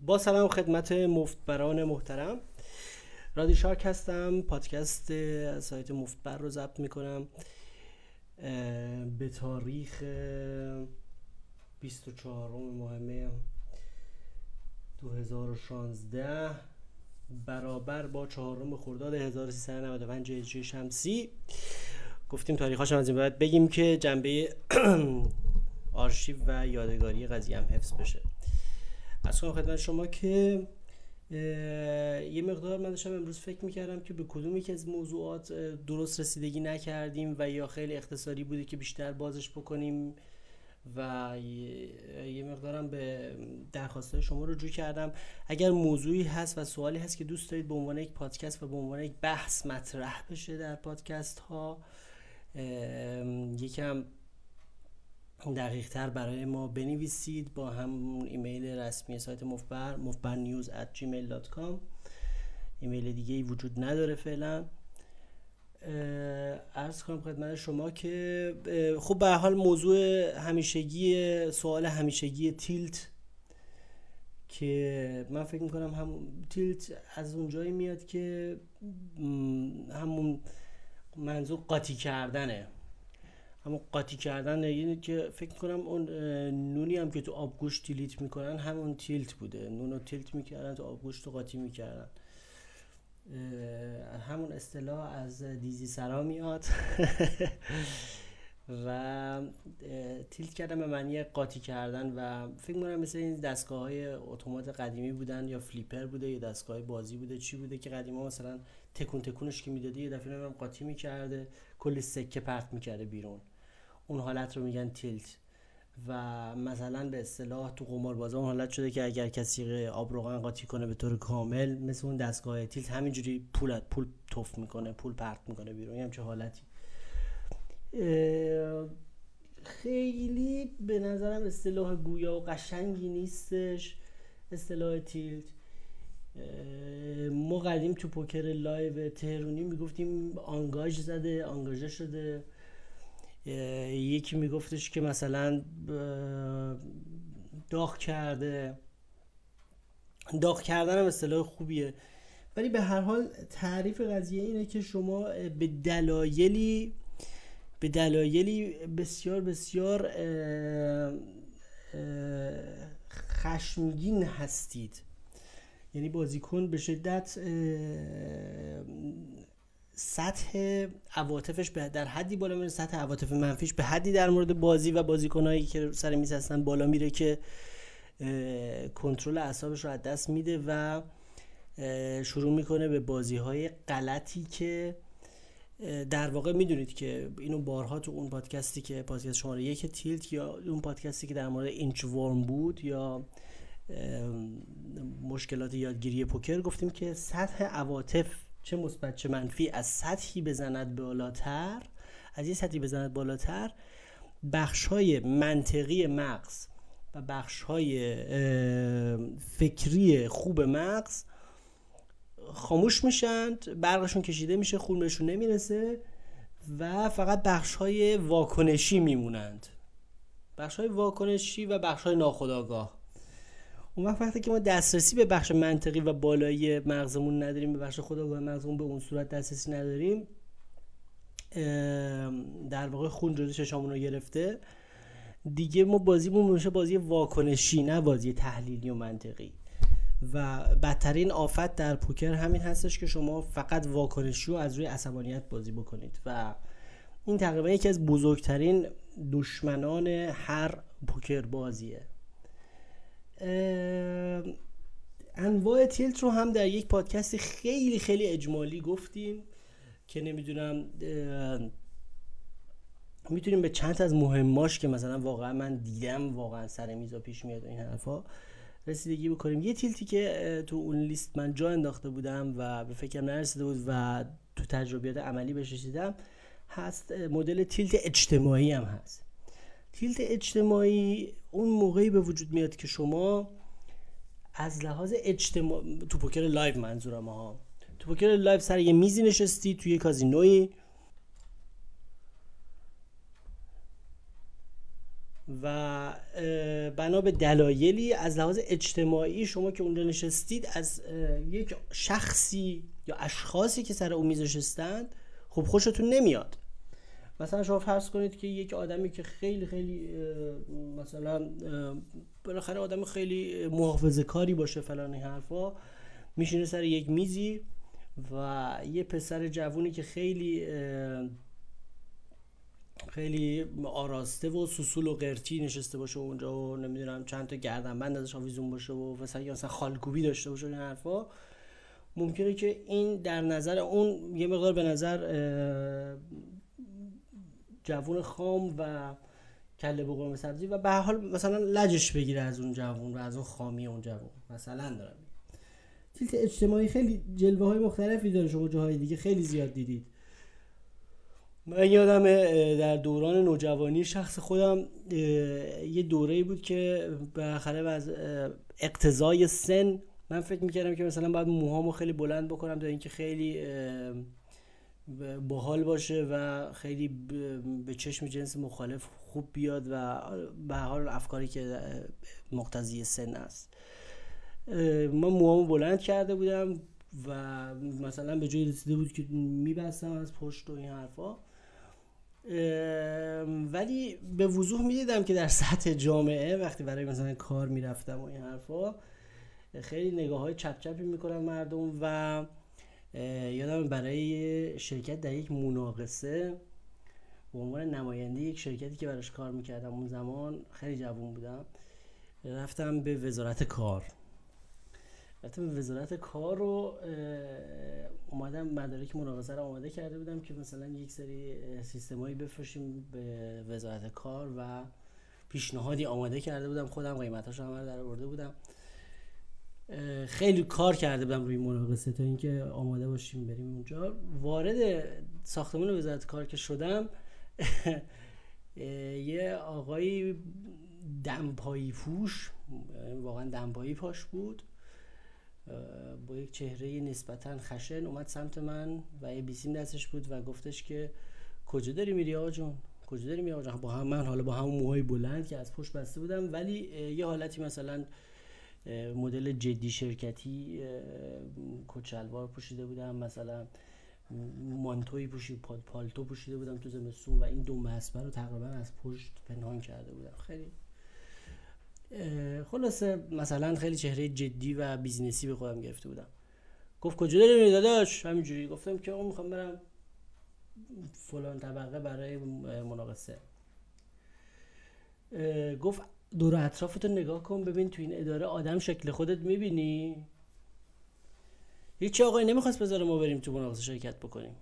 با سلام خدمت مفتبران محترم. رادی شارک هستم. پادکست سایت مفتبر رو ضبط می‌کنم. به تاریخ 24 ماه 2016 برابر با چهارم خرداد 1395 هجری شمسی. گفتیم تاریخ از این باید بگیم که جنبه آرشیو و یادگاری قضیه هم حفظ بشه. از خدمت شما که یه مقدار من داشتم امروز فکر می‌کردم که به کدوم یکی از موضوعات درست رسیدگی نکردیم و یا خیلی اختصاری بوده که بیشتر بازش بکنیم و یه مقدارم به درخواست شما رجوع کردم. اگر موضوعی هست و سوالی هست که دوست دارید به عنوان یک پادکست و به عنوان یک بحث مطرح بشه در پادکست ها یکم دقیق تر برای ما بنویسید با همون ایمیل رسمی سایت مفبر مفبر نیوز ایمیل دیگه ای وجود نداره فعلا. ارز کنم خدمت شما که خب به حال موضوع همیشگی سوال همیشگی تیلت که من فکر می‌کنم هم تیلت از اونجایی میاد که همون منظور قاطی کردنه. همون قاطی کردن یعنی که فکر کنم اون نونی هم که تو آبگوش تیلیت می‌کنن همون تیلت بوده. نون رو تیلت می‌کردن تو آبگوشت رو قاطی می‌کردن. همون اصطلاح از دیزی سرا میاد. و تیلت کردن به معنی قاطی کردن و فکر می‌کنم مثل این دستگاه های اتومات قدیمی بودن یا فلیپر بوده یا دستگاه بازی بوده چی بوده که قدیما مثلا تکون تکونش که می‌دادی یه دفعه نمی‌دونم قاطی می‌کرده کلی سکه پرت می‌کرده بیرون. اون حالت رو میگن تیلت و مثلا به اصطلاح تو قماربازا اون حالت شده که اگر کسی آب روغن قاطی کنه به طور کامل مثل اون دستگاه تیلت همینجوری پول پول توف می‌کنه پول پرت می‌کنه بیرون. همچه حالتی. خیلی به نظرم اصطلاح گویا و قشنگی نیستش اصطلاح tilt ما قدیم تو پوکر live تهرونی می‌گفتیم آنگاژ زده آنگاژه شده. یکی میگفتش که مثلا داغ کرده. داغ کردن هم اصطلاح خوبیه. ولی به هر حال تعریف قضیه اینه که شما به دلایلی به دلایلی بسیار بسیار خشمگین هستید. یعنی بازیکن به شدت سطح عواطفش در حدی بالا میره سطح عواطف منفیش به حدی در مورد بازی و بازیکنایی که سر میز هستن بالا میره که کنترل اعصابش رو از دست میده و شروع می‌کنه به بازی های غلطی که در واقع می‌دونید که اینو بارها تو اون پادکستی که پادکست شماره یک تیلت یا اون پادکستی که در مورد اینچ ورم بود یا مشکلات یادگیری پوکر گفتیم که سطح عواطف چه مثبت چه منفی از سطحی بزند بالاتر از یه سطحی بزند بالاتر بخش های منطقی مغز و بخش های فکری خوب مغز خاموش میشند برقشون کشیده میشه خون بهشون نمی‌رسه و فقط بخش های واکنشی میمونند. بخش های واکنشی و بخش های ناخداگاه اون وقت وقتی که ما دسترسی به بخش منطقی و بالایی مغزمون نداریم به بخش خداگاه مغزمون به اون صورت دسترسی نداریم در واقع خون جلوی چشامون رو گرفته. دیگه ما بازیمون میشه بازی واکنشی نه بازی تحلیلی و منطقی. و بدترین آفت در پوکر همین هستش که شما فقط واکنشی رو از روی عصبانیت بازی بکنید. و این تقریبا یکی از بزرگترین دشمنان هر پوکر بازیه. انواع تیلت رو هم در یک پادکست خیلی خیلی اجمالی گفتیم که نمی‌دونم می‌تونیم به چند از مهماش که مثلا واقعا من دیدم واقعا سر میزا پیش میاد این حرفا رسیدگی بکنیم. یه تیلتی که تو اون لیست من جا انداخته بودم و به فکرم نرسیده بود و تو تجربیات عملی بهش رسیدم هست مدل tilt اجتماعی هم هست. tilt اجتماعی اون موقعی به وجود میاد که شما از لحاظ اجتماع تو پوکر live منظورم ها. تو پوکر live سر یه میزی نشستی توی کازینوی. و بنا به دلایلی از لحاظ اجتماعی شما که اونجا نشستید از یک شخصی یا اشخاصی که سر اون میز نشستند خب خوشتون نمیاد. مثلا شما فرض کنید که یک آدمی که خیلی خیلی مثلا بالاخره آدم خیلی محافظه کاری باشه فلان این حرفا میشینه سر یک میزی و یه پسر جوونی که خیلی خیلی آراسته و سوسول و قرتی نشسته باشه اونجا و نمی‌دونم چند تا گردنبند ازش آویزون باشه و مثلا یا مثلا خالکوبی داشته باشه این حرفا ممکنه که این در نظر اون یه مقدار به نظر جوون خام و کله بقرم سبزی و به حال مثلا لجش بگیره از اون جوون و از اون خامی اون جوون. مثلا دارم تیلت اجتماعی خیلی جلوه های مختلفی داره. شما جاهای دیگه خیلی زیاد دیدید. من یادم در دوران نوجوانی شخص خودم یه دوره بود که بالاخره از اقتضای سن من فکر می‌کردم که مثلا باید موهامو خیلی بلند بکنم تا اینکه خیلی باحال باشه و خیلی به چشم جنس مخالف خوب بیاد و به حال افکاری که مقتضی سن است. من موهامو بلند کرده بودم و مثلا به جای رسیده بود که میبستم از پشت و این حرفا. ولی به وضوح می‌دیدم که در سطح جامعه وقتی برای مثلا کار می‌رفتم و این حرفا خیلی نگاه های چپ چپی می‌کنن مردم و یادم برای شرکت در یک مناقصه به عنوان نماینده یک شرکتی که براش کار می‌کردم اون زمان خیلی جوون بودم رفتم به وزارت کار. رفتم به وزارت کار رو اومدم مدارک مناقصه رو آماده کرده بودم که مثلا یک سری سیستمایی بفرشیم به وزارت کار و پیشنهادی آماده کرده بودم. خودم قیمتاشو همه در آورده بودم. خیلی کار کرده بودم روی مناقصه تا اینکه آماده باشیم بریم اونجا. وارد ساختمان وزارت کار که شدم یه آقایی دمپایی پوش واقعا دمپایی پاش بود با یک چهره نسبتا خشن اومد سمت من و یه بیسیم دستش بود و گفتش که کجا داری میری آقا جون؟ کجا داری میری آقا با هم من حالا با همون موهای بلند که از پشت بسته بودم ولی یه حالتی مثلا مدل جدی شرکتی کچلوار پوشیده بودم مثلا مانتوی پوشید پالتو پوشیده بودم تو زمستون و این دو مسبر رو تقریبا از پشت پنهان کرده بودم. خیلی. خلاصه مثلا خیلی چهره جدی و بیزینسی به خودم گرفته بودم. گفت کجا داری میری داداش؟ همینجوری گفتم که اون می‌خوام برم فلان طبقه برای مناقصه. گفت دور اطرافتو نگاه کن ببین تو این اداره آدم شکل خودت می‌بینی. هیچی آقای نمی‌خواست بذاره ما بریم تو مناقصه شرکت بکنیم.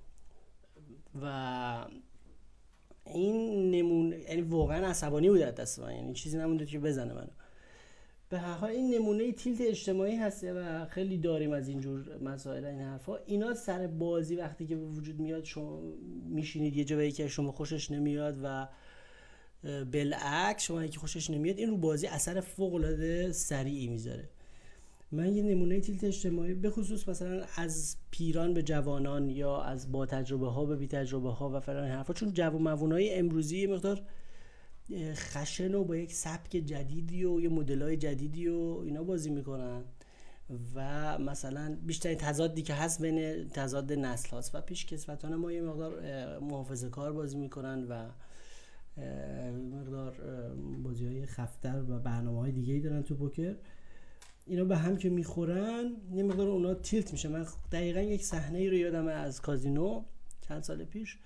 و این نمون یعنی واقعا عصبانی بود دست من یعنی چیزی نمونده که بزنه منو. به هر حال این نمونه تیلت اجتماعی هسته و خیلی داریم از اینجور مسائل این حرفا. اینا سر بازی وقتی که به وجود میاد شما میشینید یه جایی که شما خوشش نمیاد و بالعکس شما که خوشش نمیاد این رو بازی اثر فوق العاده سریعی می‌ذاره. من یه نمونه تیلت اجتماعی به خصوص مثلا از پیران به جوانان یا از با تجربه ها به بی تجربه ها و فلان حرفا چون جوان های امروزی یه مقدار خشن و با یک سبک جدیدی و یه مدل های جدیدی و اینا بازی می‌کنن. و مثلا بیشترین تضادی که هست بین تضاد نسل هاست و پیش کسفتان ما یه مقدار محافظه کار بازی می‌کنن و مقدار بازی های خفتر و برنامه های دیگه ای دارن تو پوکر. اینا به هم که می‌خورن یه مقدار اونا تیلت میشه. من دقیقا یک صحنه ای رو یادم از کازینو چند سال پیش.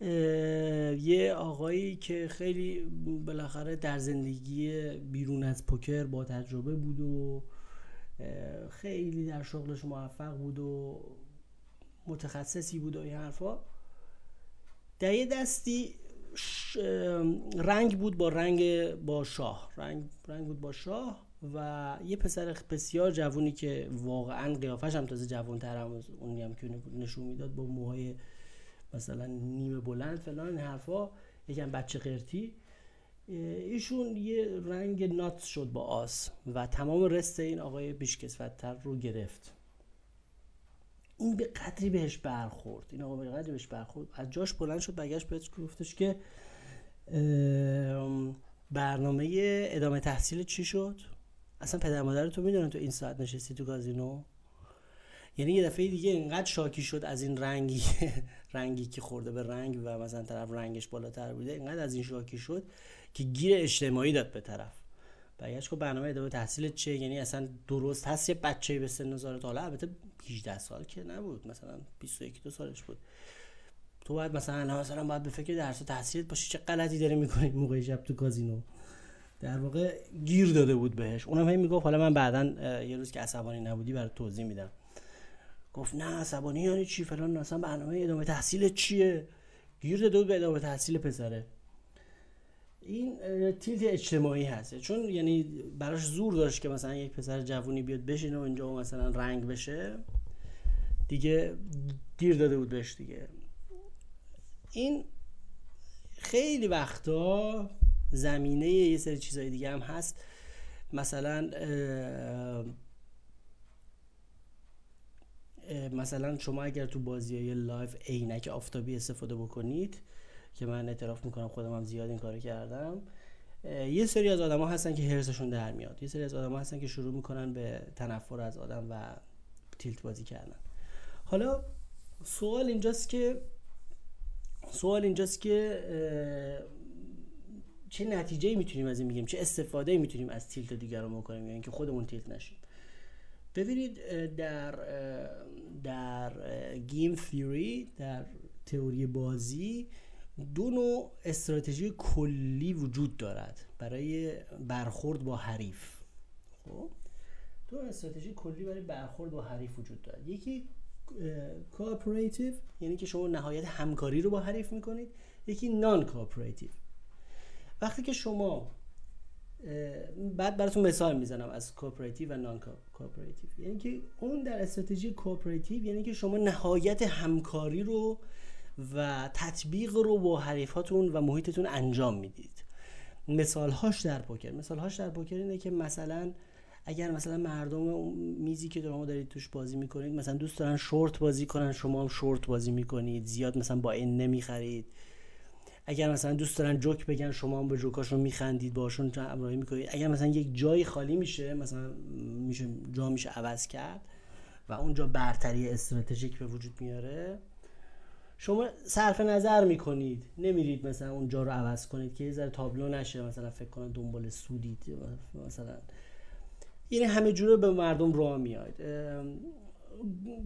یه آقایی که خیلی بالاخره در زندگی بیرون از پوکر با تجربه بود و خیلی در شغلش موفق بود و متخصصی بود و این حرفا. در یه دستی رنگ بود با رنگ با شاه. رنگ, رنگ بود با شاه و یه پسر بسیار جوونی که واقعا قیافش هم تازه جوون تر هم اونی هم که نشون می‌داد با موهای مثلا نیمه بلند فلان این حرفا یکم بچه قرتی. ایشون یه رنگ نات شد با آس و تمام رست این آقای بیشکسوتتر رو گرفت. این به قدری بهش برخورد. این آقا به قدری بهش برخورد. از جاش بلند شد برگشت بهش گفتش که برنامه ادامه تحصیل چی شد؟ اصلا پدر مادر تو می‌دونن تو این ساعت نشستی تو کازینو؟ یعنی یه دفعه دیگه اینقدر شاکی شد از این رنگی رنگی که خورده به رنگ و مثلا طرف رنگش بالاتر بوده اینقدر از این شاکی شد که گیر اجتماعی داد به طرف. برگشت که برنامه ادامه تحصیل چه یعنی اصلا درست هست یه بچه به سن نظارت حالا البته 18 سال که نبود مثلا 21 دو سالش بود. تو باید مثلا مثلا باید به فکر درس و تحصیلت باشی. چه غلطی داره می‌کنی موقع شب تو کازینو؟ در واقع گیر داده بود بهش. اونم هم می‌گفت حالا من بعدا یه روز که عصبانی نبودی برای توضیح میدم. گفت نه عصبانی یعنی چی فلان؟ اصلا برنامه ادامه تحصیل چیه؟ گیر داده بود به ادامه تحصیل پسره. این تیلت اجتماعی هست. چون یعنی براش زور داشت که مثلا یک پسر جوونی بیاد بشینه و اینجا و مثلا رنگ بشه. دیگه گیر داده بود بهش دیگه. این خیلی وقتا زمینه یه سری چیزهای دیگه هم هست. مثلا مثلا شما اگر تو بازی های live عینک آفتابی استفاده بکنید که من اعتراف می‌کنم خودم هم زیاد این کارو کردم. یه سری از آدما هستن که حرصشون در میاد. یه سری از آدما هستن که شروع می‌کنن به تنفر از آدم و tilt بازی کردن. حالا سوال اینجاست که سوال اینجاست که چه نتیجه می‌تونیم از این بگیم چه استفاده می‌تونیم از تیلت دیگران بکنیم؟ یعنی که خودمون تیلت نشیم. ببینید در در گیم تیوری در تئوری بازی دو نوع استراتژی کلی وجود دارد برای برخورد با حریف. خب؟ دو استراتژی کلی برای برخورد با حریف وجود دارد. یکی cooperative یعنی که شما نهایت همکاری رو با حریف می‌کنید. یکی non-cooperative وقتی که شما بعد براتون مثال می‌زنم از cooperative و non-cooperative یعنی که اون در استراتژی cooperative یعنی که شما نهایت همکاری رو و تطبیق رو با حریفاتون و محیطتون انجام می‌دید. مثال هاش در پوکر. مثال هاش در پوکر اینه که مثلا اگر مثلا مردم میزی که شما دارید توش بازی می‌کنید مثلا دوست دارن شورت بازی کنن شما هم شورت بازی می‌کنید زیاد مثلا با این نمی‌خرید اگر مثلا دوست دارن جوک بگن شما هم به جوکاشون میخندید باشون همراهی می‌کنید. اگر مثلا یک جایی خالی میشه مثلا میشه جا میشه عوض کرد و اونجا برتری استراتژیک به وجود میاره شما صرف نظر می‌کنید. نمیرید مثلا اونجا رو عوض کنید که یه ذره تابلو نشه مثلا فکر کنن دنبال سودید مثلا. یعنی همه جوره به مردم راه میاد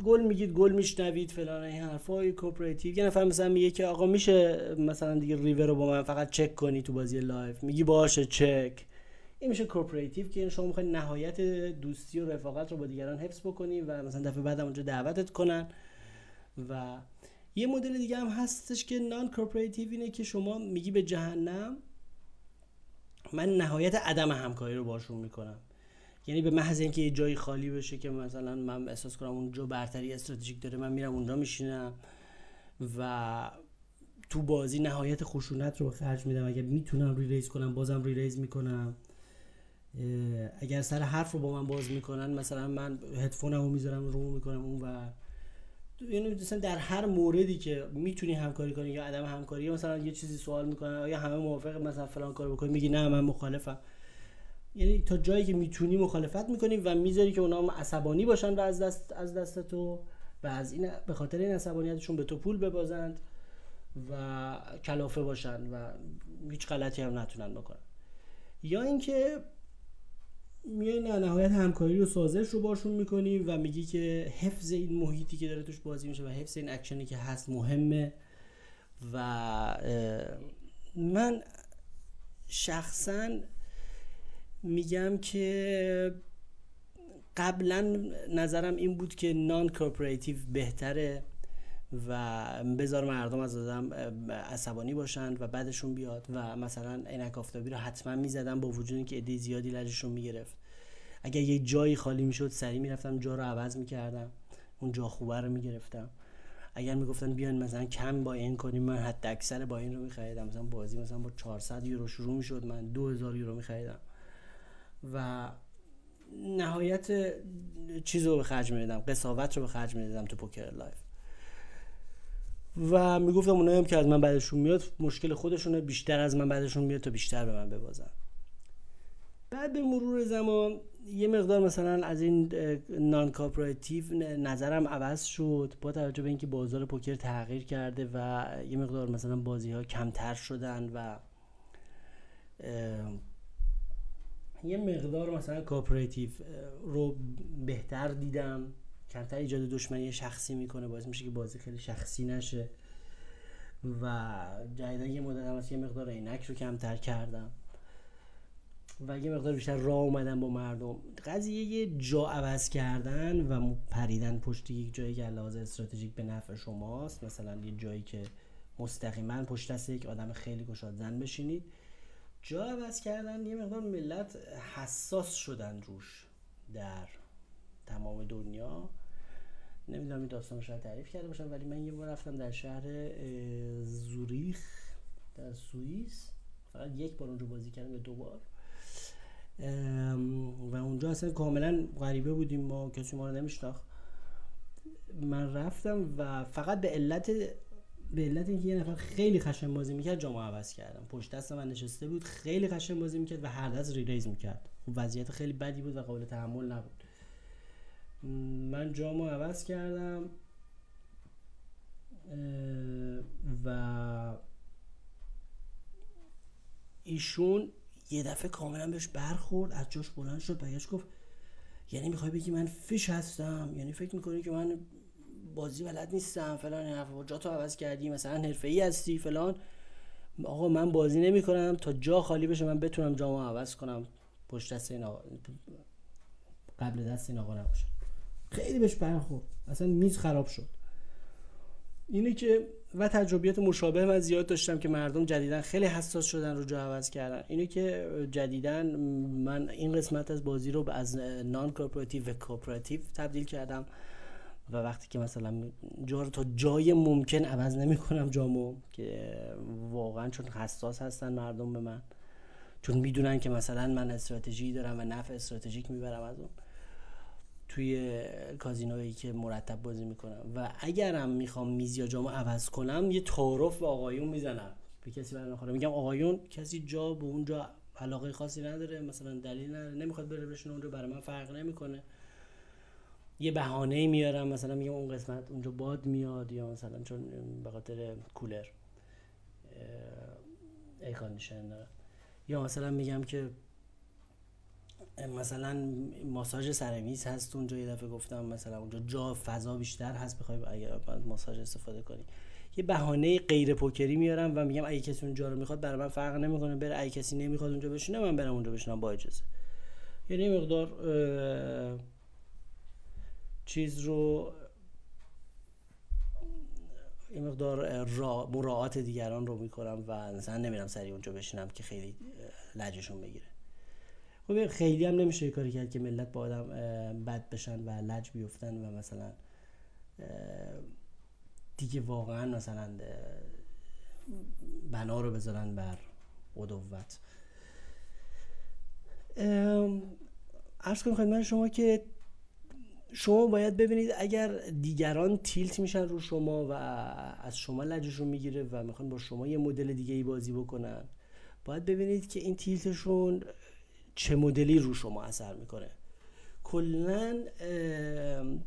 گل میگید گل میشنوید فلان این حرفای cooperative یه نفر مثلا میگه که آقا میشه مثلا دیگه ریور رو با من فقط چک کنی تو بازی live. میگی باشه چک. این میشه cooperative که شما می‌خواید نهایت دوستی و رفاقت رو با دیگران حفظ بکنی و مثلا دفعه بعد اونجا دعوتت کنن و یه مدل دیگه هم هستش که non-cooperative اینه که شما میگی به جهنم من نهایت عدم همکاری رو باشون می‌کنم. یعنی به محض اینکه یه جایی خالی بشه که مثلا من احساس کنم اونجا برتری استراتژیک داره من میرم اونجا میشینم و تو بازی نهایت خشونت رو خرج میدم. اگر می‌تونم ری ریز کنم بازم ری ریز می‌کنم اگر سر حرف رو با من باز می‌کنن مثلا من هدفونمو می‌ذارم رو می‌کنم اون و یعنی مثلا در هر موردی که می‌تونی همکاری کنی یا عدم همکاری مثلا یه چیزی سوال می‌کنن آیا همه موافق مثلا فلان کار بکنی میگی نه من مخالفم. یعنی تا جایی که می‌تونی مخالفت می‌کنی و می‌ذاری که اونا عصبانی باشن و از دست از دست تو و از این به خاطر این عصبانیتشون به تو پول ببازند و کلافه باشن و هیچ غلطی هم نتونن بکنن. یا اینکه میای نه نهایت همکاری رو سازش رو باشون می‌کنی و میگی که حفظ این محیطی که داره توش بازی میشه و حفظ این اکشنی که هست مهمه و من شخصا میگم که قبلا نظرم این بود که نان کورپوریتیو بهتره. و بذار مردم از آدم عصبانی باشند و بعدشون بیاد و مثلا عینک آفتابی رو حتما می‌زدم با وجود اینکه عده زیادی لجشون می‌گرفت. اگر یه جایی خالی می‌شد سریع می‌رفتم جا رو عوض می‌کردم. اون جا خوبه رو می‌گرفتم. اگر می‌گفتن بیان مثلا کم buy-in کنیم من حد اکثر buy-in رو میخریدم. مثلا بازی مثلا با 400 یورو شروع می‌شد من 2000 یورو میخریدم. و نهایت چیز رو به خرج می‌دادم قساوت رو به خرج می‌دادم تو پوکر live. و می‌گفتم اونایی هم که از من بعدشون میاد مشکل خودشونه بیشتر از من بعدشون میاد تا بیشتر به من ببازن. بعد به مرور زمان یه مقدار مثلا از این non-cooperative نظرم عوض شد با توجه به اینکه بازار پوکر تغییر کرده و یه مقدار مثلا بازی ها کمتر شدن و یه مقدار مثلا cooperative رو بهتر دیدم. کمتر ایجاد دشمنی شخصی می‌کنه باعث میشه که بازی خیلی شخصی نشه. و جدیدا یه مدت هم یه مقدار عینک رو کمتر کردم. و یه مقدار بیشتر راه اومدن با مردم. قضیه یه جا عوض کردن و پریدن پشت یک جایی که لحاظ استراتژیک به نفع شماست. مثلا یه جایی که مستقیما پشت دست یک آدم خیلی گشاد زن بشینید. جا عوض کردن یه مقدار ملت حساس شدن روش در تمام دنیا. نمی‌دونم این داستان شاید تعریف کرده باشم ولی من یه بار رفتم در شهر زوریخ در سوئیس. فقط یک بار اونجا بازی کردم یا دو بار. و اونجا اصلا کاملا غریبه بودیم ما کسی ما رو نمیشناخت. من رفتم و فقط به علت به علت اینکه یه نفر خیلی خشن بازی می‌کرد جامعه عوض کردم. پشت دست من نشسته بود خیلی خشن بازی می‌کرد و هر دست ریز می‌کرد. خب وضعیت خیلی بدی بود و قابل تحمل نبود. من جامو عوض کردم و ایشون یه دفعه کاملا بهش برخورد از جاش بلند شد بهش گفت یعنی می‌خوای بگی من فیش هستم؟ یعنی فکر می‌کنی که من بازی بلد نیستم؟ فلان این جا تو عوض کردی؟ مثلا حرفه ای هستی؟ فلان. آقا من بازی نمی‌کنم. تا جا خالی بشه من بتونم جامو عوض کنم. پشت دست این آقا قبل دست این آقا نباشه. خیلی بهش برخورد. اصلا میز خراب شد. اینه که و تجربیات مشابه من زیاد داشتم که مردم جدیدا خیلی حساس شدن رو جا عوض کردن. اینه که جدیدا من این قسمت از بازی رو از non-cooperative و cooperative تبدیل کردم و وقتی که مثلا جا رو تا جای ممکن عوض نمی کنم جامو که واقعا چون حساس هستن مردم به من. چون می‌دونن که مثلا من استراتژی دارم و نفع استراتژیک می‌برم از اون. توی کازینویی که مرتب بازی می‌کنم. و اگرم می‌خوام میز یا جامو عوض کنم یه تعارف به آقایون می‌زنم. به کسی برنخوره میگم آقایون کسی جا به اونجا علاقه خاصی نداره مثلا دلیل نداره نمی‌خواد بره بشینه اونجا برای من فرق نمی‌کنه. یه بهانه میارم مثلا میگم اون قسمت اونجا باد میاد یا مثلا چون به خاطر کولر ای یا مثلا میگم که مثلا ماساژ سرمیز هست اونجا یه دفعه گفتم مثلا اونجا جا فضا بیشتر هست بخوای اگر ماساژ استفاده کنی. یه بهانه غیر پوکری میارم و میگم اگه کسی اونجا رو می‌خواد برای من فرق نمی‌کنه بره اگه کسی نمی‌خواد اونجا بشینه من برم اونجا بشینم با اجازه. یعنی مقدار چیز رو این مقدار مراعات دیگران رو می‌کنم و مثلا نمیرم سری اونجا بشینم که خیلی لجشون بگیره. خب خیلی هم نمیشه کاری کرد که ملت با آدم بد بشن و لج بیفتن و مثلا دیگه واقعا مثلا بنا رو بذارن بر قدوت. ارز کنم خدمت شما که شما باید ببینید اگر دیگران تیلت میشن رو شما و از شما لجشون می‌گیره و می‌خوان با شما یه مدل دیگه ای بازی بکنن باید ببینید که این تیلتشون چه مدلی رو شما اثر می‌کنه. کلا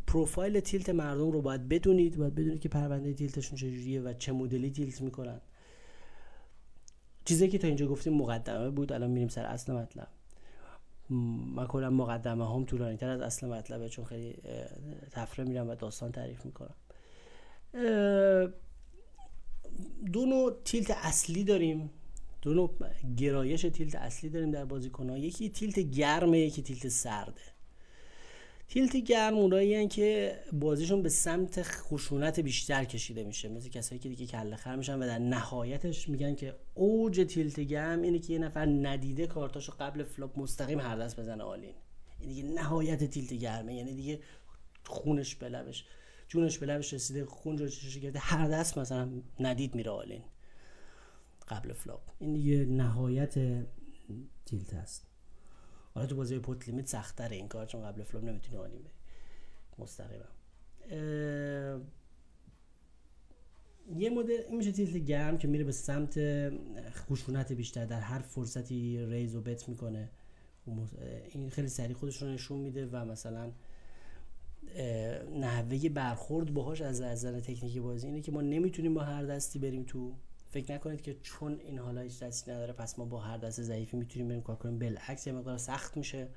پروفایل تیلت مردم رو باید بدونید باید بدونید که پرونده تیلتشون چجوریه و چه مدلی تیلت می‌کنن. چیزی که تا اینجا گفتیم مقدمه بود الان میریم سر اصل مطلب. من کلا مقدمه هم طولانی تر از اصل مطلبه چون خیلی تفره میرم و داستان تعریف می‌کنم. دو نوع tilt اصلی داریم. دو نوع گرایش tilt اصلی داریم در بازیکن یکی tilt گرمه یکی tilt سرده tilt گرم اونایی که بازیشون به سمت خشونت بیشتر کشیده میشه. مثل کسایی که دیگه کله خر میشن و در نهایتش میگن که اوج tilt گرم اینه که یه نفر ندیده کارتاشو قبل flop مستقیم هر دست بزنه all-in این دیگه نهایت tilt گرمه. یعنی دیگه خونش به لبش جونش به لبش رسیده خون رو چشش هر دست مثلا ندید میره all-in قبل flop این دیگه نهایت tilt است. حالا تو بازی pot limit سخت‌تر این کار چون قبل flop نمی‌تونی آنیم بری. مستقیما. یه مدل این میشه tilt گرم که میره به سمت خشونت بیشتر در هر فرصتی raise و bet می‌کنه. این خیلی سریع خودش رو نشون میده و مثلا نحوه برخورد باهاش از نظر تکنیکی بازی اینه که ما نمی‌تونیم با هر دستی بریم تو فکر نکنید که چون این حالا هیچ دستی نداره پس ما با هر دست ضعیفی می‌تونیم بریم کار کنیم. بالعکس یه مقدار سخت میشه.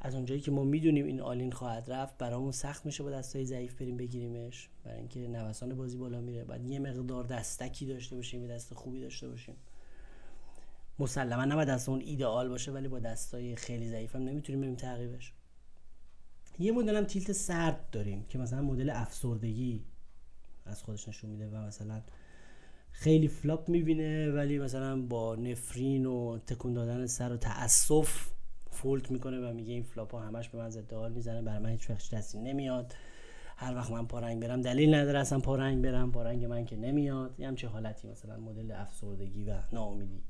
از اونجایی که ما می‌دونیم این آلین خواهد رفت برامون سخت میشه با دستای ضعیف بریم بگیریمش. برای اینکه نوسان بازی بالا میره. بعد یه مقدار دستکی داشته باشیم یه دست خوبی داشته باشیم. مسلما نباید دست اون ایدئال باشه ولی با دستای خیلی ضعیف هم نمی‌تونیم بریم تعقیبش یه مدل هم tilt سرد داریم که مثلا مدل افسردگی از خودش نشون میده و مثلا خیلی flop می‌بینه ولی مثلا با نفرین و تکون دادن سر و تاسف fold می‌کنه و میگه این flop ها همش به من ضد حال می‌زنه برای من هیچ دستی نمیاد. هر وقت من پا رنگ برم دلیل نداره اصلا پا رنگ برم پا رنگ من که نمیاد. یه همچه حالتی مثلا مدل افسردگی و ناامیدی.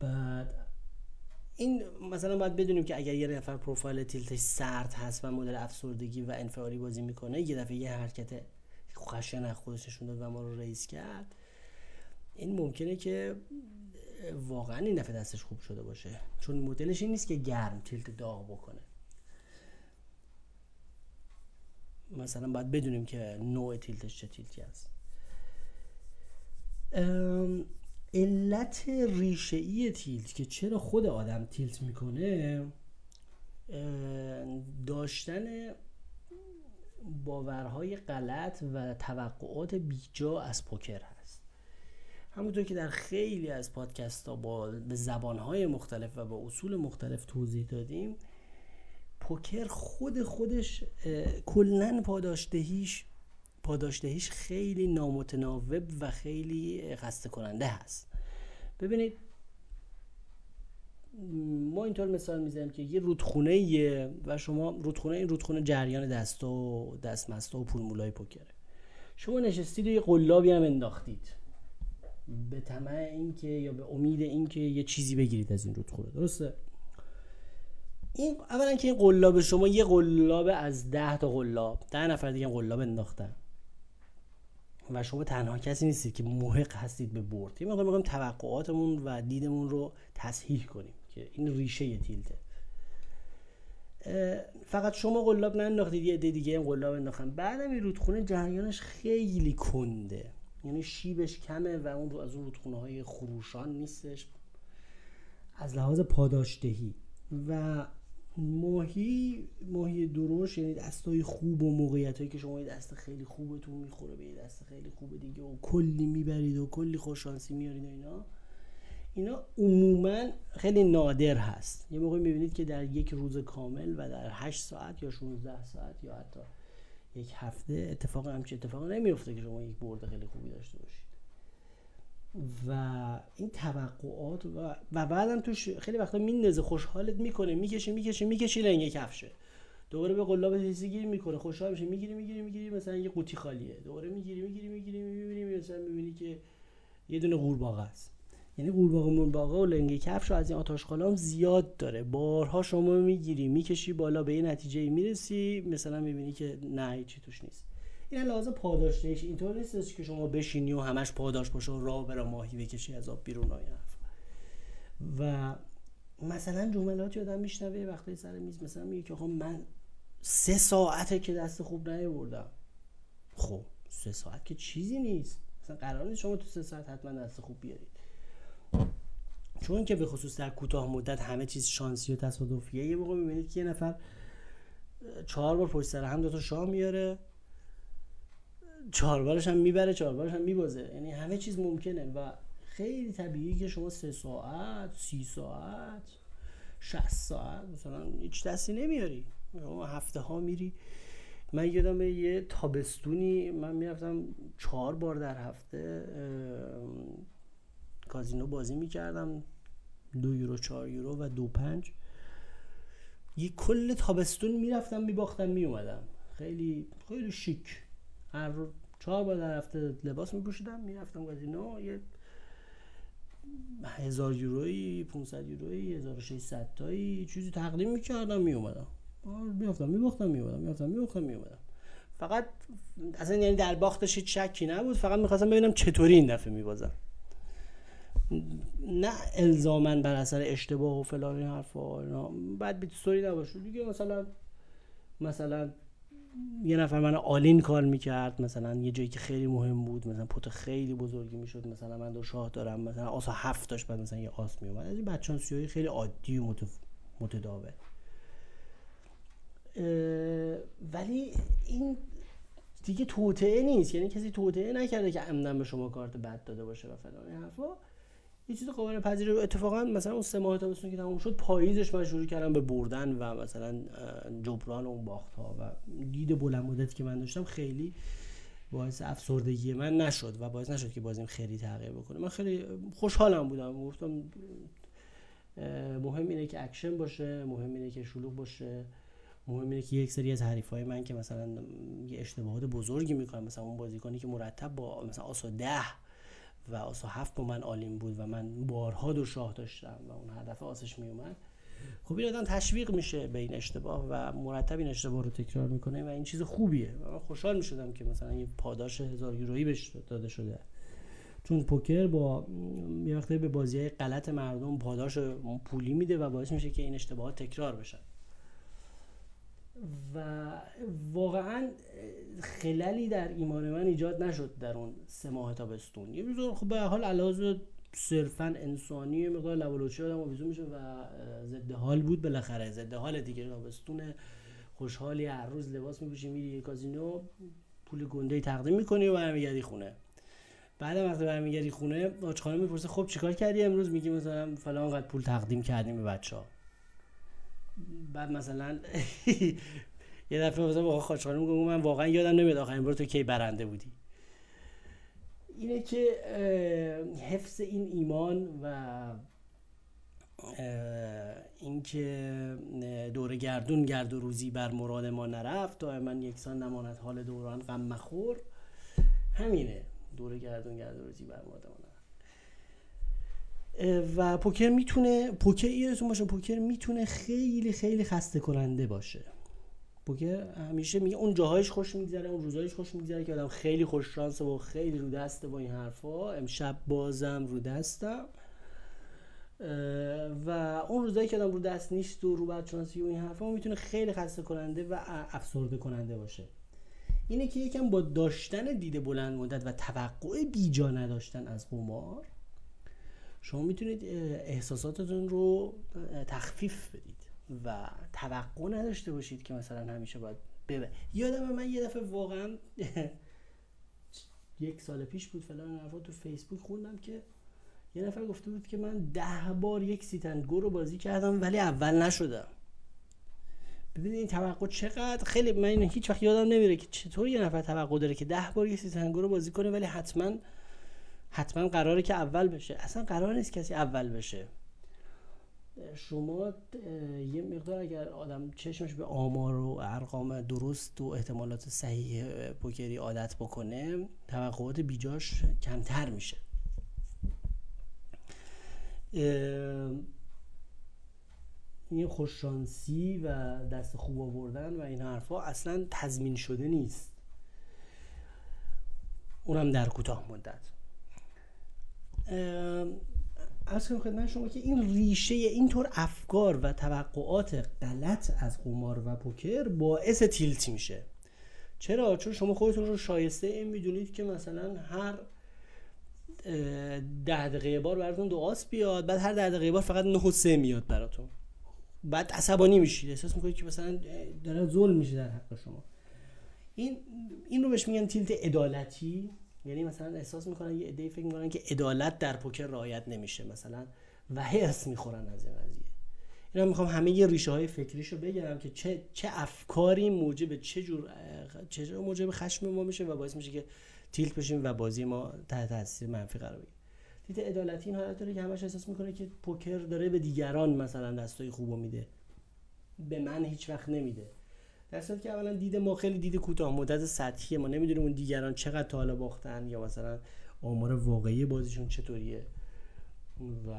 بعد این مثلا باید بدونیم که اگر یه نفر پروفایل تیلتش سرد هست و مدل افسردگی و انفعالی بازی می‌کنه یه دفعه یه حرکت خشن از خودش نشون داد و ما رو ریس کرد این ممکنه که واقعا این دفعه دستش خوب شده باشه. چون مدلش این نیست که گرم تیلت داغ بکنه. مثلا باید بدونیم که نوع تیلتش چه تیلتی هست. علت ریشه ای تیلت که چرا خود آدم تیلت می‌کنه داشتن باورهای غلط و توقعات بیجا از پوکر هست. همونطور که در خیلی از پادکست ها با به زبانهای مختلف و با اصول مختلف توضیح دادیم پوکر خود خودش کلن پاداشدهیش پاداشدهیش خیلی نامتناوب و خیلی خسته کننده هست. ببینید ما اینطور مثال می‌زنیم که یه رودخونه و شما رودخونه این رودخونه جریان دست و دستمسته و پول مولای پوکره. شما نشستید و یه قلابی هم انداختید. به طمع اینکه یا به امید اینکه یه چیزی بگیرید از این رودخونه. درسته؟ این اولا که این قلاب شما یه قلاب از ده تا قلاب ده نفر دیگه قلاب انداختن. و شما تنها کسی نیستید که محق هستید به برد. یه موقع میگم توقعاتمون و دیدمون رو تصحیح کنیم که این ریشه تیلته. فقط شما قلاب ننداختید یه دیگه هم قلاب انداختن. بعدم این رودخونه جریانش خیلی کنده. یعنی شیبش کمه و اون از اون رودخونه های خروشان نیستش. از لحاظ پاداشدهی و ماهی ماهی دروش یعنی دستای خوب و موقعیت هایی که شما یه دست خیلی خوبتون می‌خوره به یه دست خیلی خوب دیگه و کلی می‌برید و کلی خوششانسی میارید و اینا. اینا عموما خیلی نادر هست. یه موقع می‌بینید که در یک روز کامل و در 8 ساعت یا 16 ساعت یا حتی یک هفته اتفاق همچین اتفاق نمیفته که شما یک برد خیلی خوبی داشته باشید. و این توقعات و, و بعدم توش خیلی وقتا میندازه خوشحالت می‌کنه می‌کشه می‌کشه می‌کشی لنگه کفشه دوباره به قلاب تیزی گیر می‌کنه خوشحال میشه می‌گیری می‌گیری می‌گیری مثلا یه قوطی خالیه. دوباره می‌گیری می‌گیری می‌گیری می‌بینی مثلا می‌بینی که یه دونه قورباغه است. یعنی قورباغه مورباغه و لنگه کفش از این آتش خالام زیاد داره. بارها شما می‌گیری می‌کشی بالا به یه نتیجه می‌رسی مثلا می‌بینی که نه چی توش نیست. این لحاظ پاداشش اینطور نیست که شما بشینی و همش پاداش باشه و راه برا ماهی بکشی از آب بیرون و مثلا جملاتی آدم میشنوه وقتی سر میز مثلا میگه که خب من سه ساعته که دست خوب نیاوردم. خب سه ساعت که چیزی نیست. مثلا قرار نیست شما تو سه ساعت حتما دست خوب بیارید. چون که به خصوص در کوتاه مدت همه چیز شانسی و تصادفیه یه موقع می‌بینید که یه نفر چهار بار پشت سر هم دو تا شاه میاره. چهار بارش هم می‌بره چهار بارش هم میبازه. یعنی همه چیز ممکنه و خیلی طبیعی که شما سه ساعت سی ساعت شست ساعت مثلا هیچ دستی نمیاری. هفته ها میری. من یادم یه تابستونی من می‌رفتم چهار بار در هفته کازینو بازی می‌کردم. دو یورو چهار یورو و دو پنج. یه کل تابستون می‌رفتم میباختم میومدم خیلی خیلی شیک. هر چهار بار در هفته لباس میپوشیدم می‌رفتم کازینو یه هزار یورویی 500 یورویی 1600 تایی چیزی تقدیم می‌کردم میومدم میافتم میباختم میومدم میافتم میباختم میومدم فقط اصلا یعنی در باختش هیچ نبود فقط می‌خواستم ببینم چطوری این دفعه میبازم. نه الزامن بر اثر اشتباه و فلان این حرفا بعد بیت استوری نباشه دیگه مثلا مثلا یه نفر من آلین کار می‌کرد مثلا یه جایی که خیلی مهم بود مثلا پوت خیلی بزرگی می‌شد مثلا من دو شاه دارم مثلا آسا هفت داشت بعد مثلا یه آس میومد از این بچانسی خیلی عادی و متداول. ولی این دیگه توطعه نیست. یعنی کسی توطعه نکرده که عمدن به شما کارت بد داده باشه و فلان حرفا. یه چیز قابل پذیره اتفاقا مثلا اون سه ماه تابستون که تموم شد پاییزش من شروع کردم به بردن و مثلا جبران اون باخت ها و دید بلند مدت که من داشتم خیلی باعث افسردگی من نشد و باعث نشد که بازیم خیلی تغییر بکنه. من خیلی خوشحالم بودم. گفتم مهم اینه که اکشن باشه مهم اینه که شلوغ باشه مهم اینه که یک سری از حریفای من که مثلا یه اشتباهات بزرگی می‌کنن مثلا اون بازیکنی که مرتب با مثلا آسا ده و آسا هفت با من عالیم بود و من بارها دو شاه داشتم و اون هفت آسش میومد خب این آدم تشویق میشه به این اشتباه و مرتب این اشتباه رو تکرار می‌کنه و این چیز خوبیه. و من خوشحال می‌شدم که مثلا یه پاداش هزار یورویی بهش داده شده. چون پوکر با یه وقتی به بازی غلط مردم پاداش پولی میده و باعث میشه که این اشتباهات تکرار بشن. و واقعا خلالی در ایمان من ایجاد نشد در اون سه ماه تابستون. یه روز خب به حال علاوه صرفا انسانی مقدار لولوچی آدم آویزون میشه و ضد حال بود بالاخره. ضد حال دیگه تابستون خوشحالی هر روز لباس میپوشی میری کازینو پول گنده تقدیم می‌کنی و برمیگردی خونه. بعد وقتی برمیگردی خونه آج خانم می‌پرسه خب چیکار کردی امروز؟ میگی مثلا فلان قد پول تقدیم کردیم به بچه ها بعد مثلا یه دفعه مثلا با خانم گفتم من واقعا یادم نمیاد آخرین بار تو کی برنده بودی. اینه که حفظ این ایمان و اینکه دور گردون گرد و روزی بر مراد ما نرفت. دائما یکسان نماند حال دوران غم مخور. همینه. دور گردون گرد و روزی بر مراد ما و پوکر می‌تونه پوکر یادتون باشه پوکر می‌تونه خیلی خیلی خسته کننده باشه. پوکر همیشه میگه اون جاهایش خوش میگذره اون روزایش خوش میگذره که آدم خیلی خوش شانسه و خیلی رو دسته با این حرفا. امشب بازم رو دستم. و اون روزایی که آدم رو دست نیست و رو بعد شانسی و این حرفا می‌تونه خیلی خسته کننده و افسرده کننده باشه. اینه که یکم با داشتن دید بلند مدت و توقع بیجا نداشتن از قمار شما می‌تونید احساساتتون رو تخفیف بدید و توقع نداشته باشید که مثلا همیشه باید ببه یادم من یه دفعه واقعا یک سال پیش بود فلان حرفا تو فیسبوک خوندم که یه نفر گفته بود که من ده بار یک sit-n-go رو بازی کردم ولی اول نشدم. ببینید این توقع چقدر خیلی من هیچ وقت یادم نمیره که چطور یه نفر توقع داره که ده بار یک sit-n-go رو بازی کنه ولی حتما حتما قراره که اول بشه. اصلا قرار نیست کسی اول بشه. شما یه مقدار اگر آدم چشمش به آمار و ارقام درست و احتمالات صحیح پوکری عادت بکنه توقعات بیجاش کمتر میشه. این خوششانسی و دست خوب آوردن و این حرفا اصلا تضمین شده نیست. اونم در کوتاه مدت. از کنم خدمت شما که این ریشه اینطور افکار و توقعات غلط از قمار و پوکر باعث تیلت میشه. چرا؟ چون شما خودتون رو شایسته این می‌دونید که مثلا هر ده دقیقه بار براتون دو آس بیاد بعد هر ده دقیقه بار فقط نه سه میاد براتون. بعد عصبانی میشید. احساس می‌کنید که مثلا داره ظلم میشه در حق شما. این این رو بهش میگن تیلت عدالتی. یعنی مثلا احساس می‌کنن یه عده‌ای فکر می‌کنن که عدالت در پوکر رعایت نمیشه مثلا. و هرس می‌خورن از این قضیه. اینا می‌خوام همه یه ریشه های فکریشو بگم که چه چه افکاری موجب چه جور چه موجب خشم ما میشه و باعث میشه که تیلت بشیم و بازی ما تحت تاثیر منفی قرار بگیره. دیت عدالتی این حالت داره که همش احساس می‌کنه که پوکر داره به دیگران مثلا دستای خوبو میده. به من هیچ وقت نمیده. در که اولا دید ما خیلی دید کوتاه مدت سطحیه. ما نمی‌دونیم اون دیگران چقدر تا حالا باختن یا مثلا آمار واقعی بازیشون چطوریه و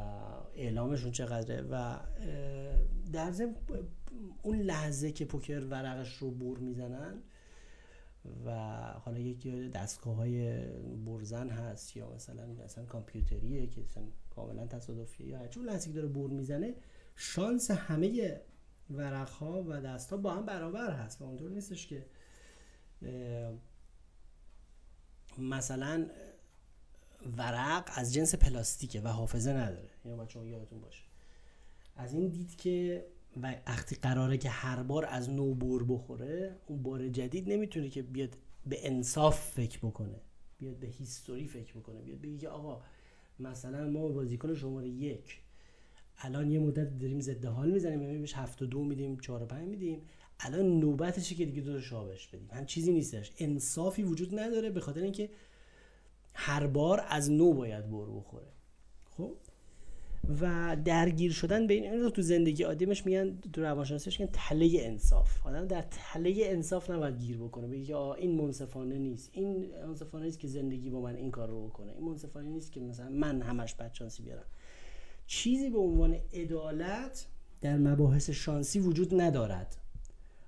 اعلامشون چقدره و در ضمن اون لحظه که پوکر ورقش رو بور می‌زنن و حالا یکی دستگاه های برزن هست یا مثلا مثلا کامپیوتریه که مثلا کاملا تصادفیه یا اون لحظه که داره بور می‌زنه شانس همه ورق ها و دست ها با هم برابر هست و اونطور نیستش که مثلا ورق از جنس پلاستیکه و حافظه نداره. اینو بچه‌ها یادتون باشه. از این دید که وقتی قراره که هر بار از نو بور بخوره اون بار جدید نمی‌تونه که بیاد به انصاف فکر بکنه. بیاد به هیستوری فکر بکنه. بیاد بگه آقا مثلا ما بازیکن شماره یک الان یه مدت داریم ضد حال می‌زنیم یعنی بهش هفت و دو میدیم چهار و پنج میدیم. الان نوبتشه که دیگه دو شابش بدیم؟ هم چیزی نیستش. انصافی وجود نداره به خاطر اینکه هر بار از نو باید بر بخوره. خب؟ و درگیر شدن به این رو تو زندگی آدمش میگن تو روانشناسیش میگن تله انصاف. آدم در تله انصاف نباید گیر بکنه بگه این منصفانه نیست. این منصفانه نیست که زندگی با من این کار رو بکنه. این منصفانه نیست که مثلا من همش بچانسی بیارم. چیزی به عنوان عدالت در مباحث شانسی وجود ندارد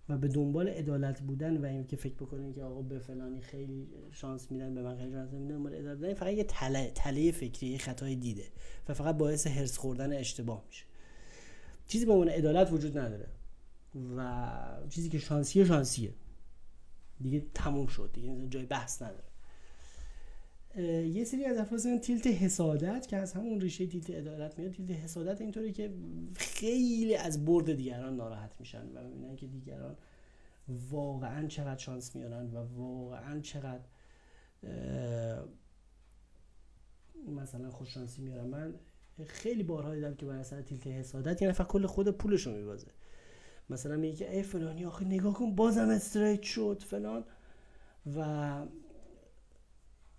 و به دنبال عدالت بودن و اینکه فکر بکنین که آقا به فلانی خیلی شانس میدن به من خیلی شانس میدن دنبال عدالت فقط یه تله, تله فکری یه خطای دیده و فقط باعث هرس خوردن اشتباه میشه. چیزی به عنوان عدالت وجود نداره و چیزی که شانسیه شانسیه. دیگه تموم شد. دیگه جای بحث نداره. یه سری از افراد تیلت حسادت که از همون ریشه تیلت عدالت میاد تیلت حسادت اینطوری که خیلی از برد دیگران ناراحت میشن و می‌بینن که دیگران واقعا چقدر شانس میارن و واقعا چقدر مثلا خوششانسی میارن. من خیلی بارها دیدم که بر اثر تیلت حسادت یه نفر کل خود پولش رو میبازه. مثلا میگه که ای فلانی آخه نگاه کن بازم استریت شد فلان. و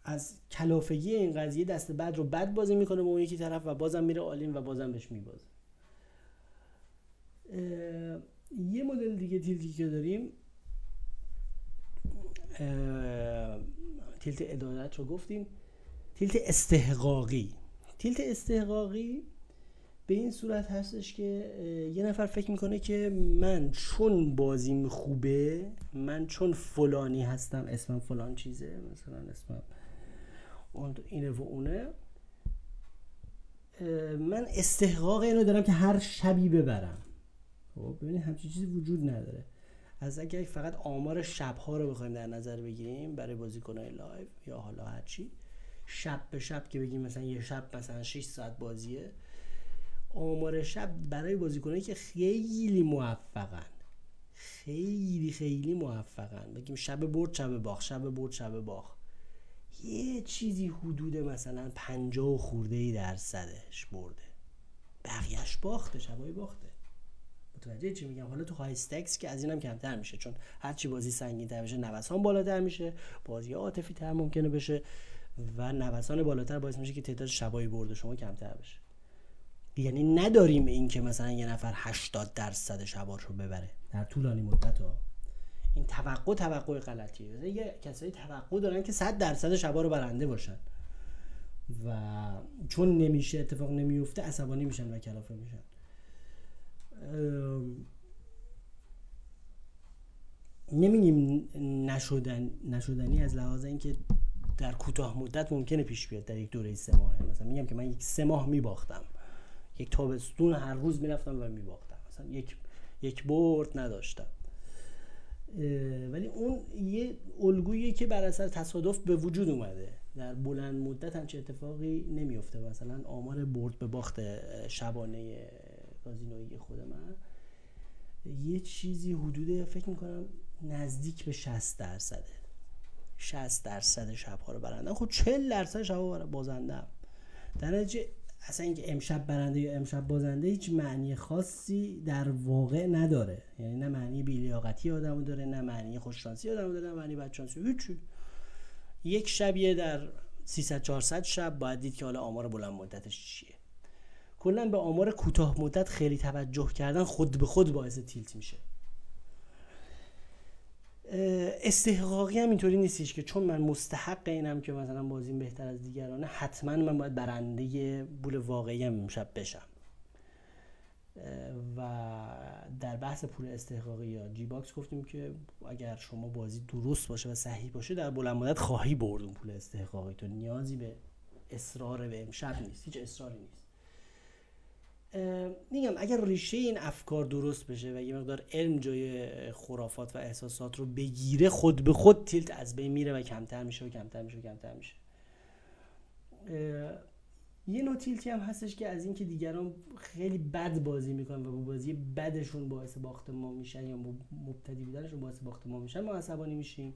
از کلافگی این قضیه دست بعد رو بد بازی می‌کنه با اون یکی طرف و بازم میره آلین و بازم بهش میبازه. یه مدل دیگه تیلتی که داریم تیلت عدالت رو گفتیم. تیلت استحقاقی. تیلت استحقاقی به این صورت هستش که یه نفر فکر می‌کنه که من چون بازیم خوبه من چون فلانی هستم اسمم فلان چیزه مثلا اسمم اینه و اونه. من استحقاق اینو دارم که هر شبی ببرم. خب ببینید همچین چیزی وجود نداره. از اگر فقط آمار شبها رو بخوایم در نظر بگیریم برای بازیکنهای لایو یا حالا هرچی شب به شب که بگیم مثلا یه شب مثلا 6 ساعت بازیه آمار شب برای بازیکنایی که خیلی موفقن. خیلی خیلی موفقن. بگیم شب برد شب باخ شب برد شب باخ یه چیزی حدود مثلا پنجاه خورده ای درصدش برده. بقیهش باخته شبای باخته. متوجه چی میگم؟ حالا تو های استکس که از اینم کمتر میشه چون هرچی بازی سنگین تر میشه نوسان بالاتر میشه بازی عاطفی تر ممکنه بشه و نوسان بالاتر باعث میشه که تعداد شبای برده شما کمتر بشه. یعنی نداریم این که مثلا یه نفر 80 درصد شباش رو ببره. در طولانی مدت ها. این توقع توقع غلطیه. یه کسایی توقع دارن که 100 درصد شبا رو برنده باشن. و چون نمیشه اتفاق نمیفته عصبانی میشن و کلافه میشن. نمیگیم نشدن نشدنی از لحاظ اینکه در کوتاه مدت ممکنه پیش بیاد در یک دوره سه ماه مثلا میگم که من یک سه ماه میباختم. یک تابستون هر روز می‌رفتم و میباختم. مثلا یک یک برد نداشتم. ولی اون یه الگویی که بر اثر تصادف به وجود اومده. در بلند مدت همچه اتفاقی نمیفته مثلا آمار برد به باخت شبانه گازینویی خود من. یه چیزی حدود فکر می‌کنم نزدیک به 60 درصده. 60 درصد شبها رو برندم خب 40 درصد شبها بازندم در نتیجه اصلا اینکه امشب برنده یا امشب بازنده هیچ معنی خاصی در واقع نداره. یعنی نه معنی بیلیاقتی آدمو داره نه معنی خوششانسی آدمو داره نه معنی بدشانسی هیچی. یک شبیه در 300 400 شب باید دید که حالا آمار بلند مدتش چیه. کلا به آمار کوتاه مدت خیلی توجه کردن خود به خود باعث tilt میشه. استحقاقی هم اینطوری نیستش که چون من مستحق اینم که مثلا بازیم بهتر از دیگرانه حتما من باید برنده پول واقعی هم امشب بشم. و در بحث پول استحقاقی یا G-bucks گفتیم که اگر شما بازی درست باشه و صحیح باشه در بلند مدت خواهی برد اون پول استحقاقی. تو نیازی به اصرار به امشب نیست هیچ اصراری نیست. میگم اگر ریشه این افکار درست بشه و یه مقدار علم جای خرافات و احساسات رو بگیره خود به خود تیلت از بین میره و کمتر میشه و کمتر میشه و کمتر میشه. یه نوع تیلتی هم هستش که از اینکه دیگران خیلی بد بازی می‌کنن و با بازی بدشون باعث باخت ما میشن یا مبتدی بودنشون باعث باخت ما میشن ما عصبانی میشیم.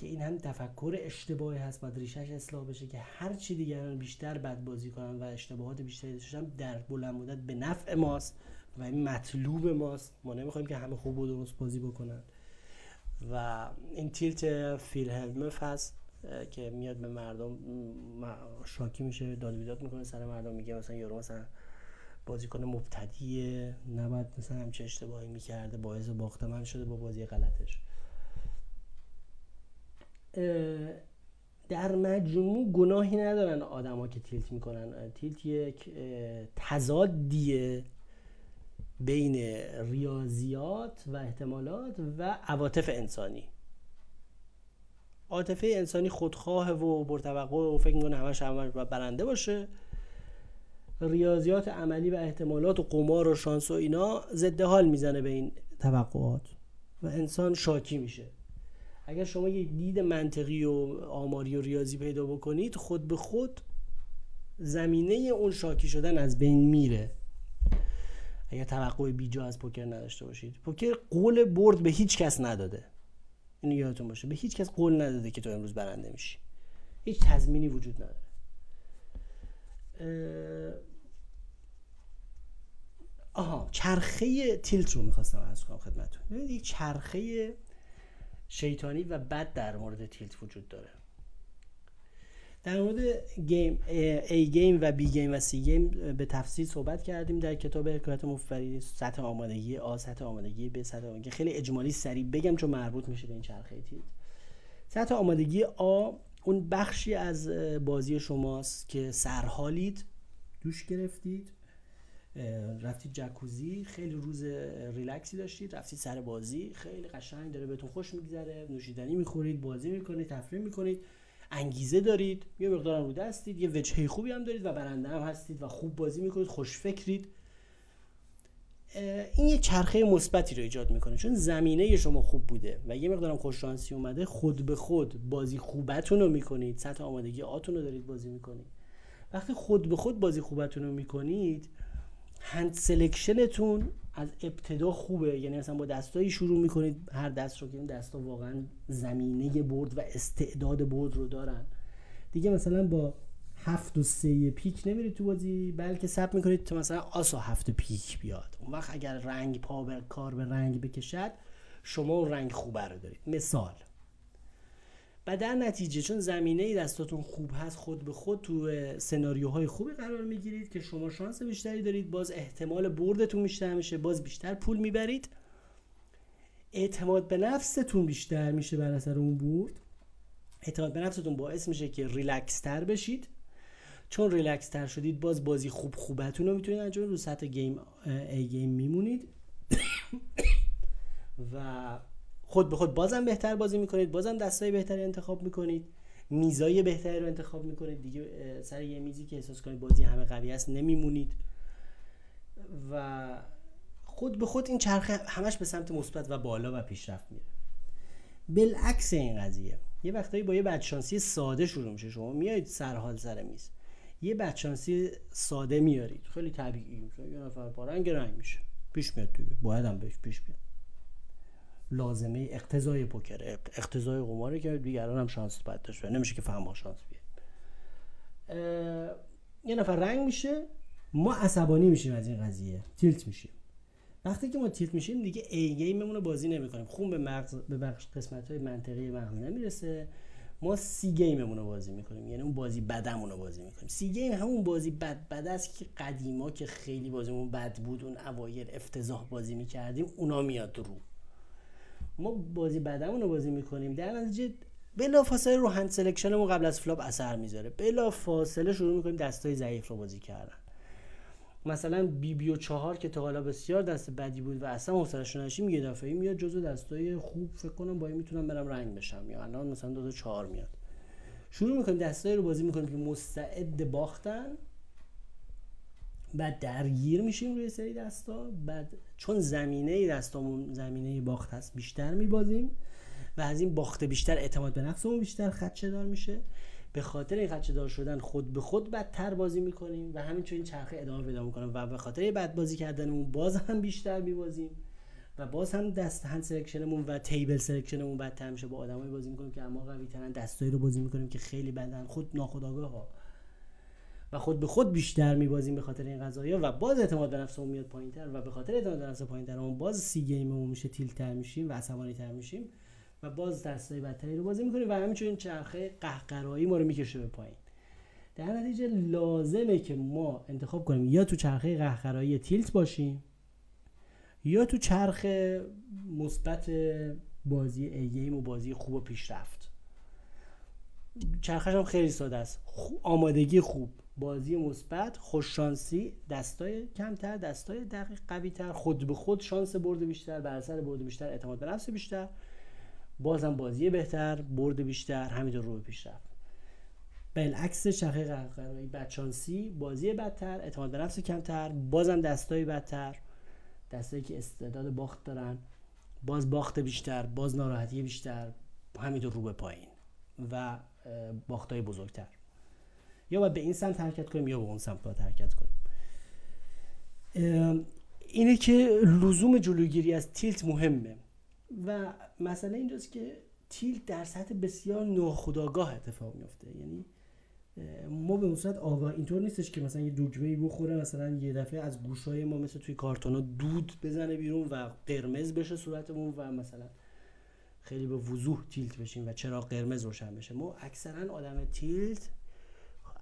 که این هم تفکر اشتباهی هست باید ریشش اصلاح بشه که هر چی دیگران بیشتر بد بازی کنن و اشتباهات بیشتری داشتن در بلند مدت به نفع ماست و این مطلوب ماست. ما نمی‌خوایم که همه خوب و درست بازی بکنن. و این تیلت فیلهلمف هست که میاد به مردم شاکی میشه داد بیداد می‌کنه سر مردم میگه مثلا یارو مثلا بازیکن مبتدیه نباید مثلا همچه اشتباهی می‌کرده باعث باخت من شده با بازی غلطش. در مجموع گناهی ندارن آدما که تیلت می‌کنن. تیلت یک تضادیه بین ریاضیات و احتمالات و عواطف انسانی. عاطفه انسانی خودخواه و برتوقع و فکر می‌کنه همش همش برنده باشه. ریاضیات عملی و احتمالات و قمار و شانس و اینا ضد حال می‌زنه به این توقعات و انسان شاکی میشه. اگر شما یه دید منطقی و آماری و ریاضی پیدا بکنید خود به خود زمینه اون شاکی شدن از بین میره. اگر توقع بیجا از پوکر نداشته باشید. پوکر قول برد به هیچ کس نداده. اینو یادتون باشه. به هیچ کس قول نداده که تو امروز برنده میشی. هیچ تضمینی وجود نداره. آها چرخه tilt رو می‌خواستم عرض کنم ببینید یک چرخه شیطانی و بد در مورد tilt وجود داره. در مورد game A game و B game و C game به تفصیل صحبت کردیم در کتاب حکایت مفری سطح آمادگی آ سطح آمادگی ب سطح آمادگی. خیلی اجمالی سریع بگم چون مربوط میشه به این چرخه tilt سطح آمادگی آ اون بخشی از بازی شماست که سرحالید دوش گرفتید. رفتید جکوزی خیلی روز ریلکسی داشتید رفتید سر بازی خیلی قشنگ داره بهتون خوش میگذره نوشیدنی می‌خورید بازی می‌کنید تفریح می‌کنید انگیزه دارید یه مقدارم رو دستید یه وجهه خوبی هم دارید و برنده هم هستید و خوب بازی می‌کنید خوش فکرید. این یه چرخه مثبتی رو ایجاد می‌کنه. چون زمینه شما خوب بوده و یه مقدارم خوششانسی اومده خود به خود بازی خوبتون رو می‌کنید سطح آمادگی آتون رو دارید بازی می‌کنید. وقتی خود به خود بازی خوبتون رو می‌کنید hand selection تون از ابتدا خوبه. یعنی مثلا با دستایی شروع می‌کنید هر دست رو که این دستا واقعا زمینه برد و استعداد برد رو دارن. دیگه مثلا با هفت و سه پیک نمیرید تو بازی بلکه صبر می‌کنید تو مثلا آس و هفت پیک بیاد. اون وقت اگر رنگ پا به کار به رنگ بکشد شما رنگ خوبه رو دارید. مثال. و در نتیجه چون زمینه دستاتون خوب هست خود به خود تو سناریوهای خوبی قرار می‌گیرید که شما شانس بیشتری دارید. باز احتمال بردتون بیشتر میشه. باز بیشتر پول می‌برید. اعتماد به نفستون بیشتر میشه بر اثر اون برد. اعتماد به نفستون باعث میشه که ریلکس تر بشید. چون ریلکس تر شدید باز بازی خوب خوبتون رو می‌تونید انجام رو سطح game A game میمونید. و خود به خود بازم بهتر بازی می‌کنید بازم دستای بهتری انتخاب می‌کنید. میزای بهتری رو انتخاب می‌کنید. دیگه سر یه میزی که احساس کنید بازی همه قوی است نمیمونید. و خود به خود این چرخه همش به سمت مثبت و بالا و پیشرفت میره. بالعکس این قضیه. یه وقتایی با یه بدشانسی ساده شروع میشه. شما میایید سرحال سر میز. یه بدشانسی ساده میارید. خیلی طبیعی یه نفر پارنگ رنگ میشه. پیش میاد دیگه. باید هم بهش پیش بیاد. لازمه اقتضای پوکر اقتضای قماره که دیگران هم شانس باید داشته نمیشه که فهم شانس بیاد یه نفر رنگ میشه ما عصبانی میشیم از این قضیه. tilt میشیم. وقتی که ما tilt میشیم دیگه A game مون رو بازی نمی‌کنیم. خون به مغز به بخش قسمت های منطقی مغز نمی‌رسه. ما C game مون رو بازی می‌کنیم. یعنی اون بازی بدمون رو بازی می‌کنیم. C game همون بازی بد بد است که قدیما که خیلی بازیمون بد بود اون اوایل افتضاح بازی می‌کردیم اونا میاد رو. ما بازی بدمون رو بازی می‌کنیم. در نتیجه بلا فاصله رو hand selection مون قبل از flop اثر می‌ذاره. بلا فاصله شروع می‌کنیم دستای ضعیف رو بازی کردن. مثلا بی بی و چهار که تا حالا بسیار دست بدی بود و اصلا حوصله‌اش نشیم یه دفعه میاد جزو دستای خوب فکر کنم با این می‌تونم برم رنگ بشم یا الان مثلا دو تا چهار میاد. شروع می‌کنیم دستایی رو بازی می‌کنیم که مستعد باختن. بعد درگیر میشیم روی سری دستا. بعد چون زمینه دستامون زمینه باخت هست بیشتر میبازیم و از این باخته بیشتر اعتماد به نفسمون بیشتر خدشه دار میشه. به خاطر این خدشه دار شدن خود به خود بدتر بازی می‌کنیم و همینطور این چرخه ادامه پیدا می‌کنه و به خاطر بد بازی کردنمون باز هم بیشتر میبازیم و باز هم دست hand selection مون و table selection مون بدتر میشه. با آدمایی بازی می‌کنیم که از ما قوی ترن دستایی رو بازی می‌کنیم که خیلی بدن خود ناخودآگاه ها و خود به خود بیشتر میبازیم به خاطر این قضايا و باز اعتماد به نفسمون میاد پایینتر و به خاطر اعتماد به نفس پایینتر اون باز C game مون میشه tilt تر میشیم و عصبانی تر میشیم و باز دستای بدتری رو بازی می‌کنیم و همینطور چرخه قهقرایی ما رو می‌کشه به پایین. در نتیجه لازمه که ما انتخاب کنیم یا تو چرخه قهقرایی تیلت باشیم یا تو چرخ مثبت بازی ای گیم و بازی خوب و پیشرفت. چرخش هم خیلی ساده است. آمادگی خوب بازی مثبت خوششانسی دستای کمتر دستای دقیق قوی تر خود به خود شانس برد بیشتر بر اثر برد بیشتر اعتماد به نفس بیشتر. بازم بازی بهتر برد بیشتر همینطور رو پیشرفت بالعکس شخه قرقرایی بدشانسی بازی بدتر اعتماد به نفس کمتر بازم دستای بدتر. دستایی که استعداد باخت دارن باز باخت بیشتر باز ناراحتی بیشتر همینطور رو به پایین. و باختای بزرگتر. یا باید به این سمت حرکت کنیم یا به اون سمت باید حرکت کنیم. اینه که لزوم جلوگیری از تیلت مهمه. و مسئله اینجاست که تیلت در سطح بسیار ناخودآگاه اتفاق میفته یعنی ما به صورت آگاه اینطور نیستش که مثلا یه دوگمه بخوره مثلا یه دفعه از گوشای ما مثل توی کارتونا دود بزنه بیرون و قرمز بشه صورتمون و مثلا خیلی به وضوح تیلت بشیم و چرا قرمز روشن بشه. ما اکثرا آدم تیلت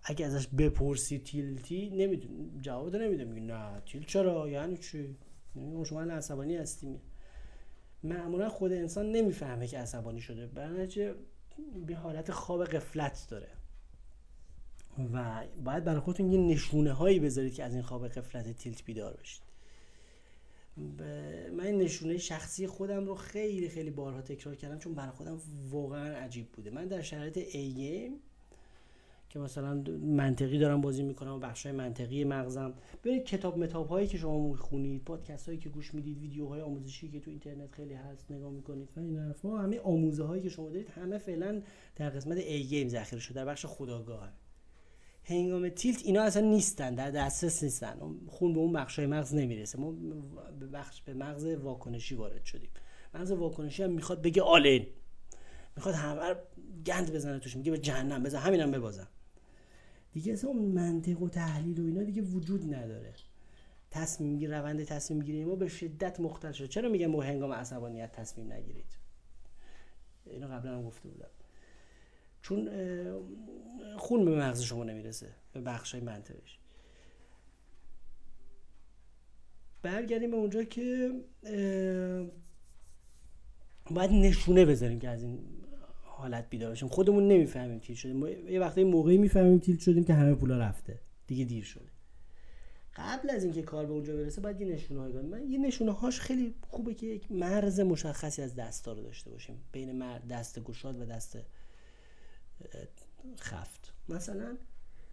اگه ازش بپرسی تیلتی نمیدون جواب نمیده میگه نه تیل چرا؟ یعنی چی؟ یعنی شما عصبانی هستی؟ معمولا خود انسان نمی‌فهمه که عصبانی شده برنامه به حالت خواب قفلت داره. و باید برای خودتون یه نشونه هایی بذارید که از این خواب قفلت تیلت بیدار بشید. من نشونه شخصی خودم رو خیلی خیلی بارها تکرار کردم چون برای خودم واقعا عجیب بوده. من در شرایط ای که مثلا منطقی دارم بازی می‌کنم و بخشای منطقی مغزم. ببینید کتاب متاب هایی که شما می‌خونید پادکست هایی که گوش می‌دید ویدیوهای آموزشی که تو اینترنت خیلی هست نگاه می‌کنید. و این همه آموزه هایی که شما دارید همه فعلا در قسمت A game ذخیره شده. در بخش خودآگاه هنگام tilt اینا اصلا نیستن در دسترس نیستن. خون به اون بخشای مغز نمی‌رسه. ما به بخش به مغز واکنشی وارد شدیم. مغز واکنشی هم می‌خواد بگه all-in می‌خواد همه گند بزنه توش میگه به جهنم بزن همینم ببازم. دیگه اصلا اون منطق و تحلیل و اینا دیگه وجود نداره. تصمیم می‌گیری روند تصمیم گیری ما به شدت مختل شده. چرا میگم با هنگام عصبانیت تصمیم نگیرید؟ اینو قبلا هم گفته بودم. چون خون به مغز شما نمی‌رسه به بخش منطقش. برگردیم به اونجا که باید نشونه بذاریم که از این حالت بیدار باشیم خودمون نمی‌فهمیم تیل شدیم یه وقتی موقعی می‌فهمیم تیل شدیم که همه پولا رفته. دیگه دیر شده. قبل از اینکه کار به اونجا برسه باید یه نشونه های من یه نشونه هاش خیلی خوبه که یک مرز مشخصی از دستا رو داشته باشیم. بین دست گشاد و دست خفت. مثلا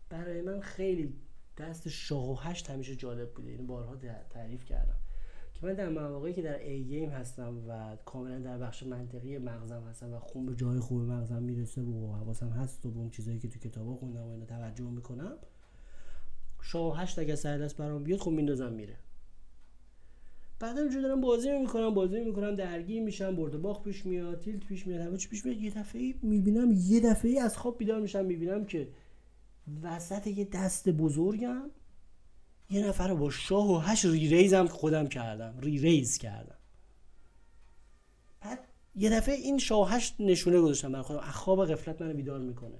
برای من خیلی دست شاه و هشت همیشه جالب بوده. این بارها تعریف کردم. که من در مواقعی که در ای گیم هستم و کاملا در بخش منطقی مغزم هستم و خون به جای خوب مغزم می‌رسه و حواسم هست و به اون چیزایی که تو کتابا خوندم و اینا توجه می‌کنم شاه هشت اگه سر دست برام بیاد خب میندازم میره. بعد اینجوری دارم بازی می‌کنم بازی می‌کنم درگیر میشم برد باخت پیش میاد tilt پیش میاد همه چی پیش میاد. یه دفعه می‌بینم یه دفعه از خواب بیدار میشم می‌بینم که وسط یه دست بزرگم یه نفر با شاه و هشت re-raise م خودم کردم re-raise کردم. بعد یه دفعه این شاه هشت نشونه گذاشتم برای خودم. خواب غفلت منو بیدار می‌کنه.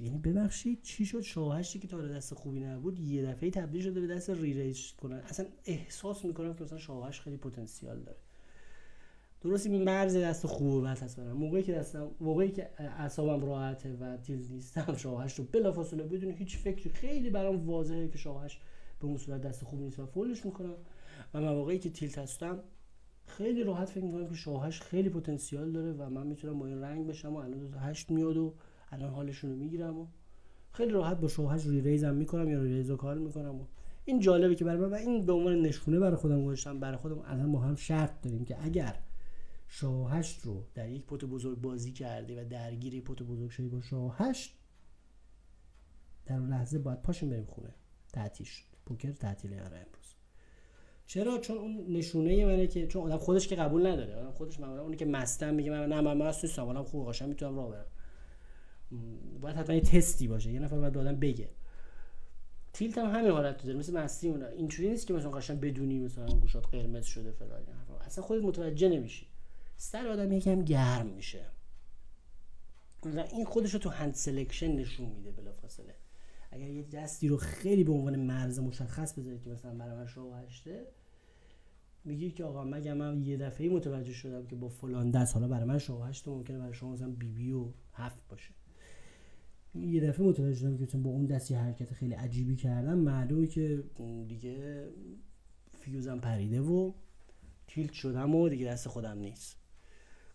یعنی ببخشید چی شد؟ شاه هشتی که تا دست خوبی نبود یه دفعه تبدیل شده به دست ری ریز کنن اصلا احساس می‌کنم که مثلا شاه هشت خیلی پتانسیال داره. درست این مرز دست خوب و بد هست موقعی که دستم موقعی که اعصابم راحته و تیز نیستم شاه هشت رو بلافاصله بدون هیچ فکری خیلی برام واضحه که شاه به اون صورت دست خوب نیست و فولش می‌کنم. و مواقعی که تیلت هستم خیلی راحت فکر می‌کنم که شاهش خیلی پتانسیال داره و من می‌تونم با این رنگ بشم و الان دو هشت میاد و الان حالشون رو می‌گیرم و خیلی راحت با شوهش روی ریزم می‌کنم یا روی ریزو کار می‌کنم و این جالبه که برای من این به عنوان نشونه برای خودم گذاشتم برای خودم الان ما هم شرط داریم که اگر شاه رو در یک پت بزرگ بازی کرده و درگیر پت بزرگ شدی با شاه در اون لحظه باید پاشیم بریم خونه. تعطیل پوکر تعطیله برای امروز. چرا؟ چون اون نشونه منه که چون آدم خودش که قبول نداره. آدم خودش معمولا اونی که مستم میگه من نه من مست نیستم حالا خوب قشنگ می‌تونم راه برم. باید حتما یه تستی باشه یه نفر باید به آدم بگه. tilt هم همین حالت داره مثل مستی اونا اینجوری نیست که مثلا قشنگ بدونی مثلا گوشات قرمز شده فلان اصلا خودت متوجه نمیشی. سر آدم یکم گرم میشه. و این خودش رو تو hand selection نشون میده بلافاصله. اگر یه دستی رو خیلی به عنوان مرز مشخص بذاری که مثلا برای من شاه هشته میگی که آقا مگه من یه دفعه متوجه شدم که با فلان دست حالا برای من شاه هشت ممکنه برای شما مثلا بی بی و هفت باشه. یه دفعه متوجه شدم که با اون دستی حرکت خیلی عجیبی کردم معلومه که دیگه فیوزم پریده و تیلت شدم و دیگه دست خودم نیست.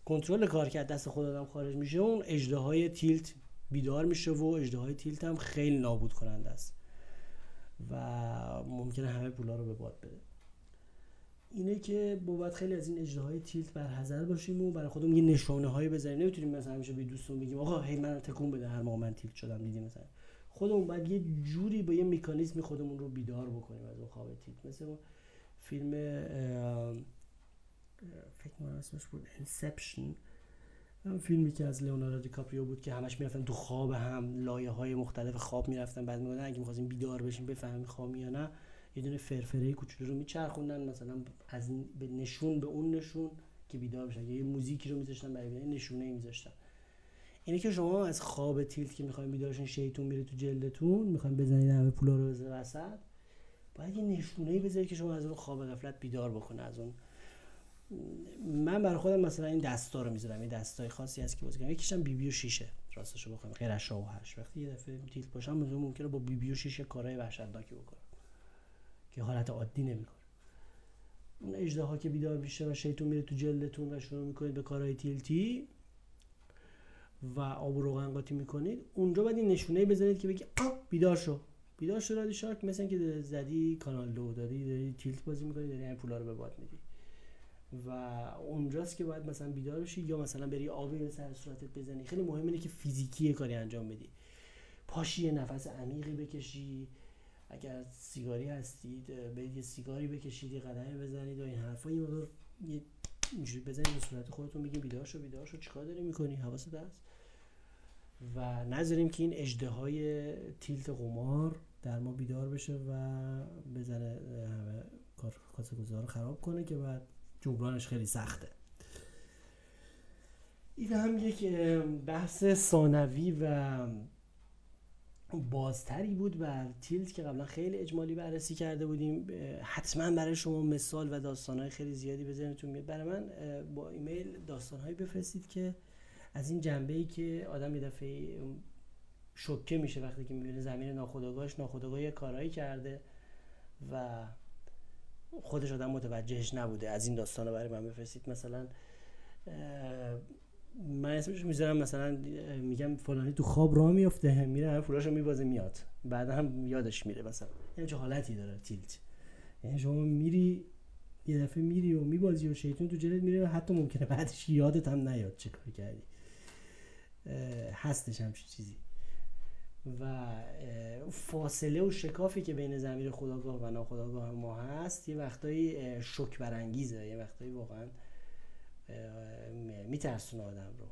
کنترل کار کرد دست خودم خارج میشه اون اجده های تیلت بیدار میشه و اجده های تیلت هم خیلی نابود کننده است و ممکنه همه پولا رو به باد بده. اینه که باید خیلی از این اجده های تیلت بر حذر باشیم و برای خودمون یه نشانه هایی بزنیم نمی‌تونیم مثلا همیشه به دوستون بگیم آقا هی من تکون بده هر موقع من تیلت شدم. دیدی مثلا خودمون باید یه جوری با یه مکانیزمی خودمون رو بیدار بکنیم از اون خواب tilt. مثل فیلم فکر کنم اسمش بود Inception. فیلمی که از لئوناردو دیکاپریو بود که همش می‌رفتن تو خواب هم لایه های مختلف خواب می‌رفتن. بعد می‌گفتن اگه می‌خواستیم بیدار بشیم بفهمیم خوابیم یا نه. یه دونه فرفره کوچولو رو میچرخوندن مثلا از به نشون به اون نشون که بیدار بشن یه موزیکی رو میذاشتن برای نشونه میذاشتن. اینه که شما از خواب تیلت که می‌خوایم بیدارشین شیطون میره تو جلدتون می‌خوایم بزنید همه پولا رو بزنید وسط باید یه نشونه بذارید که شما از اون خواب غفلت بیدار بکنه از اون. من برای خودم مثلا این دستا رو می‌ذارم این دستای خاصی هست که بازی کنم. یکیشم بی بی و شیشه راستشو بخوام. غیر از و هش وقتی یه دفعه تیلت باشم ممکنه با بی بی و شیشه کارهای وحشتناکی بکنم. که حالت عادی نمی‌کنه. اون اجده که بیدار میشه و شیطون میره تو جلدتون و شروع می‌کنید به کارهای تیلتی و آب و روغن قاطی می‌کنید اونجا باید این نشونه بزنید که بگی آ بیدار شو. بیدار شو رادی شارک مثل که زدی کانال دو دادی داری تیلت بازی می‌کنی داری این پولا رو به باد میدی. و اونجاست که باید مثلا بیدار بشی یا مثلا بری آبی به سر صورتت بزنی. خیلی مهم اینه که فیزیکی کاری انجام بدی. پاشی نفس عمیقی بکشی. اگر سیگاری هستید برید سیگاری بکشید یه قدمی بزنید و این حرفا یه مقدار اینجوری بزنید به صورت خودتون بگین بیدار شو بیدار شو چیکار داری می‌کنی؟ حواست هست؟ و نذاریم که این اجده های تیلت قمار در ما بیدار بشه و بزنه همه کاسه رو خراب کنه که بعد جبرانش خیلی سخته. این هم یک بحث ثانوی و بازتری بود بر تیلت که قبلا خیلی اجمالی بررسی کرده بودیم حتما برای شما مثال و داستانهای خیلی زیادی بزنیتون میاد. برای من با ایمیل داستانهایی بفرستید که از این جنبه ای که آدم یه دفعه شکه میشه وقتی که می‌بینه زمین ناخودآگاهش ناخودآگاه کارهایی کرده و خودش آدم متوجهش نبوده. از این داستان رو برای من بفرستید. مثلا من اسمش می‌ذارم مثلا میگم فلانی تو خواب راه میفته میره همه فلاشو میبازه میاد. بعد هم یادش میره مثلا. یعنی چه حالتی داره تیلت. یعنی شما میری یه دفعه میری و میبازی و شیطون تو جلد میره حتی ممکنه بعدش یادت هم نیاد چه کاری کردی. هستش همچین چیزی. و فاصله و شکافی که بین زمیر خداگاه و ناخداگاه ما هست یه وقتایی شک برانگیزه یه وقتایی واقعا میترسونه آدم رو.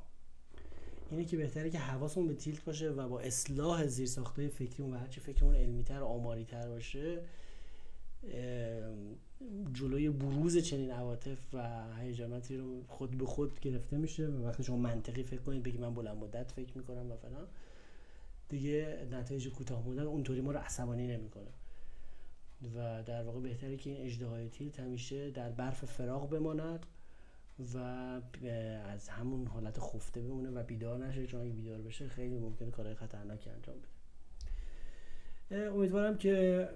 اینه که بهتره که حواسمون به تیلت باشه و با اصلاح زیر ساخته فکریمون و هرچی فکرمون علمی تر آماری تر باشه جلوی بروز چنین عواطف و هیجاناتی رو خود به خود گرفته میشه و وقتی شما منطقی فکر کنید بگی من بلند مدت فکر می‌کنم و فلان دیگه نتایج کوتاه مدت اونطوری ما رو عصبانی نمی‌کنه. و در واقع بهتره که این اجدهای تیلت همیشه در برف فراغ بماند و از همون حالت خفته بمونه و بیدار نشه. چون اگه بیدار بشه خیلی ممکنه کارهای خطرناکی انجام بده. امیدوارم که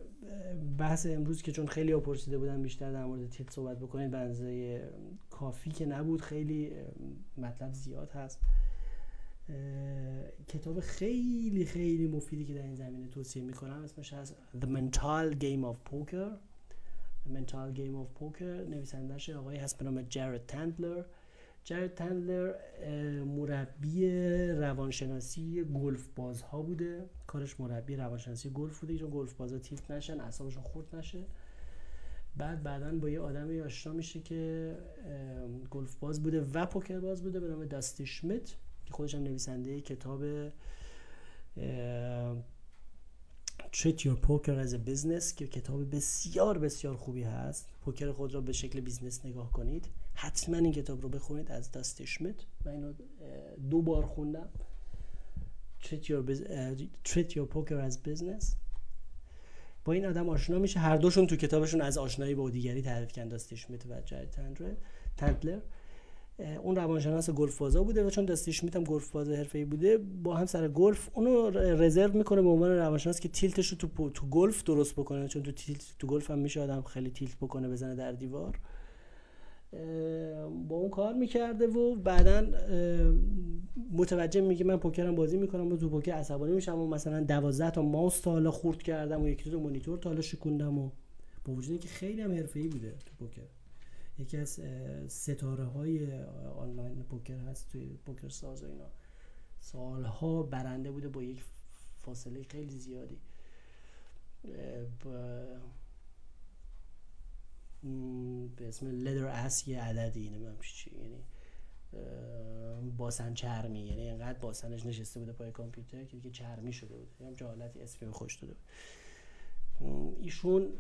بحث امروز که چون خیلی پرسیده بودن بیشتر در مورد تیت صحبت بکنید به کافی که نبود خیلی مطلب زیاد هست. کتاب خیلی خیلی مفیدی که در این زمینه توصیه می‌کنم. اسمش هست The Mental Game of Poker. Mental Game of Poker نویسندش آقای هست به نام جارد تندلر جارد تندلر مربی روانشناسی گلف بازها بوده. کارش مربی روانشناسی گلف بوده چون گلف بازها tilt نشن اعصابشون خورد نشه. بعد بعدا با یه آدمی آشنا میشه که گلف باز بوده و پوکر باز بوده به نام داستی شمیت که خودش هم نویسنده کتاب Treat Your Poker as a Business که کتاب بسیار بسیار خوبی هست. پوکر خود را به شکل business نگاه کنید. حتما این کتاب رو بخونید از داستی شمیت من اینو دو بار خوندم. Treat Your, Treat Your Poker as Business. با این آدم آشنا میشه. هر دوشون تو کتابشون از آشنایی با دیگری تعریف کردن. داستی شمیت و جرد تندلر. اون روانشناس گلف بازا بوده و چون داستی شمیت هم گلف باز حرفه‌ای بوده با هم سر گلف اونو رزرو می‌کنه به عنوان روانشناس که tilt ش رو تو تو گلف درست بکنه چون تو tilt تو گلف هم میشه آدم خیلی tilt بکنه بزنه در دیوار. با اون کار می‌کرده و بعدا متوجه میگه من پوکرم بازی می‌کنم و تو پوکر عصبانی میشم و مثلا 12 تا ماوس تا حالا خورد کردم و یکی دو مانیتور تا حالا شکوندم و با وجود اینکه خیلی هم حرفه‌ای بوده تو پوکر. یکی از ستاره های آنلاین پوکر هست توی پوکر ساز و اینا. سالها برنده بوده با یک فاصله خیلی زیادی. به اسم Leather Ass یه عددی نمی‌دونم چی یعنی باسن چرمی یعنی اینقدر باسنش نشسته بوده پای کامپیوتر که دیگه چرمی شده بود هم جالبی اسمی خوش داده ایشون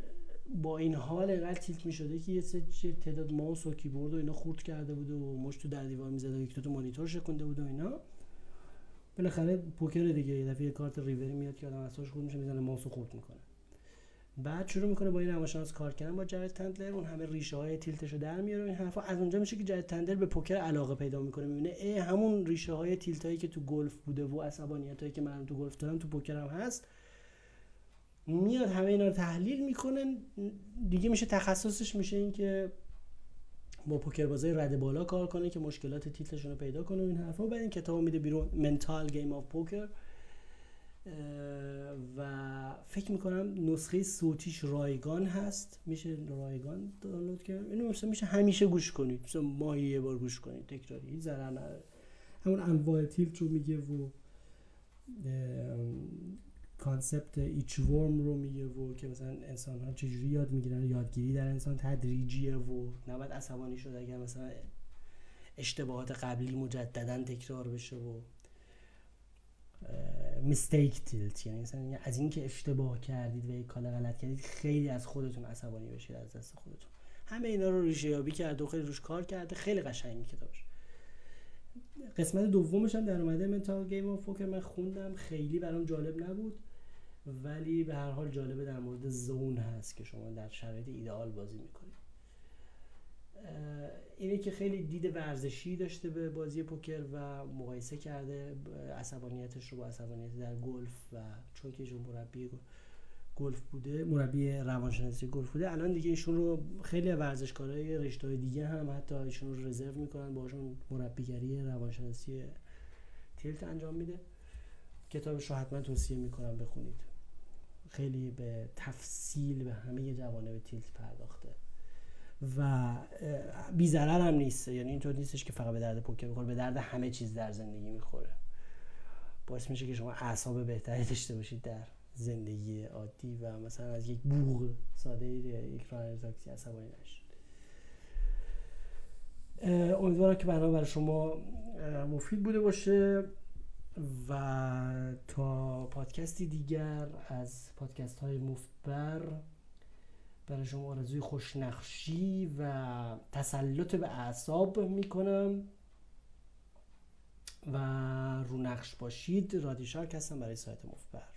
با این حال اینقدر tilt می شده که یه سه تعداد ماوس و کیبورد و اینا خورد کرده بوده و مشت تو در دیوار می زده و یک دو مانیتور شکونده بود و اینا. بالاخره پوکر دیگه یه دفعه کارت ریوری میاد که آدم اساس خورد میشه می‌زنه ماوس خورد می‌کنه. بعد شروع می‌کنه با این روانشناس کار کردن با جرد تندلر اون همه ریشه های tilt ش رو در میاره این حرفا. از اونجا میشه که جرد تندلر به پوکر علاقه پیدا می‌کنه می‌بینه ای همون ریشه های tilt هایی که تو گلف بوده و عصبانیت هایی که من تو گلف دارم تو پوکر هم هست میاد همه اینا رو تحلیل می‌کنه دیگه میشه تخصصش میشه این که با پوکر بازای رده بالا کار کنه که مشکلات تیتلشون رو پیدا کنه و این حرفا. بعد این کتاب میده بیرون Mental Game of Poker و فکر می‌کنم نسخه صوتیش رایگان هست. میشه رایگان دانلود کرد؟ اینو مثلا میشه همیشه گوش کنید. مثلا ماهی یه بار گوش کنید تکراری هیچ ضرر نداره. همون انواع تیلت رو میگه و کانسپت ایچ ورم رو میگه و که مثلا انسان ها چجوری یاد می‌گیرن یادگیری در انسان تدریجیه و نباید عصبانی شد اگر مثلا اشتباهات قبلی مجددا تکرار بشه و میستیک تیلت یعنی مثلا از اینکه اشتباه کردید و یک کار غلط کردید خیلی از خودتون عصبانی بشید از دست خودتون. همه اینا رو ریشه یابی کرده و خیلی روش کار کرده خیلی قشنگی کتابش. قسمت دومش هم در اومده منتال گیم اف فوکر من خوندم خیلی برام جالب نبود. ولی به هر حال جالبه در مورد زون هست که شما در شرایط ایدئال بازی می‌کنید. اینه که خیلی دید ورزشی داشته به بازی پوکر و مقایسه کرده عصبانیتش رو با عصبانیت در گلف و چون که ایشون مربی گلف بوده مربی روانشناسی گلف بوده الان دیگه ایشون رو خیلی ورزشکارای رشته دیگه هم حتی ایشون رو رزرو می‌کنن باشون مربیگری روانشناسی تیلت انجام میده. کتابش رو حتما توصیه می‌کنم بخونید. خیلی به تفصیل به همه جوانب تیلت پرداخته. و بی هم نیست. یعنی اینطور نیستش که فقط به درد پوکر می‌خوره به درد همه چیز در زندگی می‌خوره. باعث میشه که شما اعصاب بهتری داشته باشید در زندگی عادی و مثلا از یک بوغ ساده یک راننده تاکسی عصبانی نشید. امیدوارم که برنامه برای شما مفید بوده باشه. و تا پادکستی دیگر از پادکست های مفتبر برای شما آرزوی خوشنقشی و تسلط به اعصاب می‌کنم. و رو نقش باشید. رادیشارک هستم برای سایت مفتبر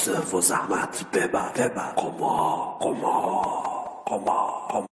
قصه و زحمت ببر ببر. قما قما قما قما.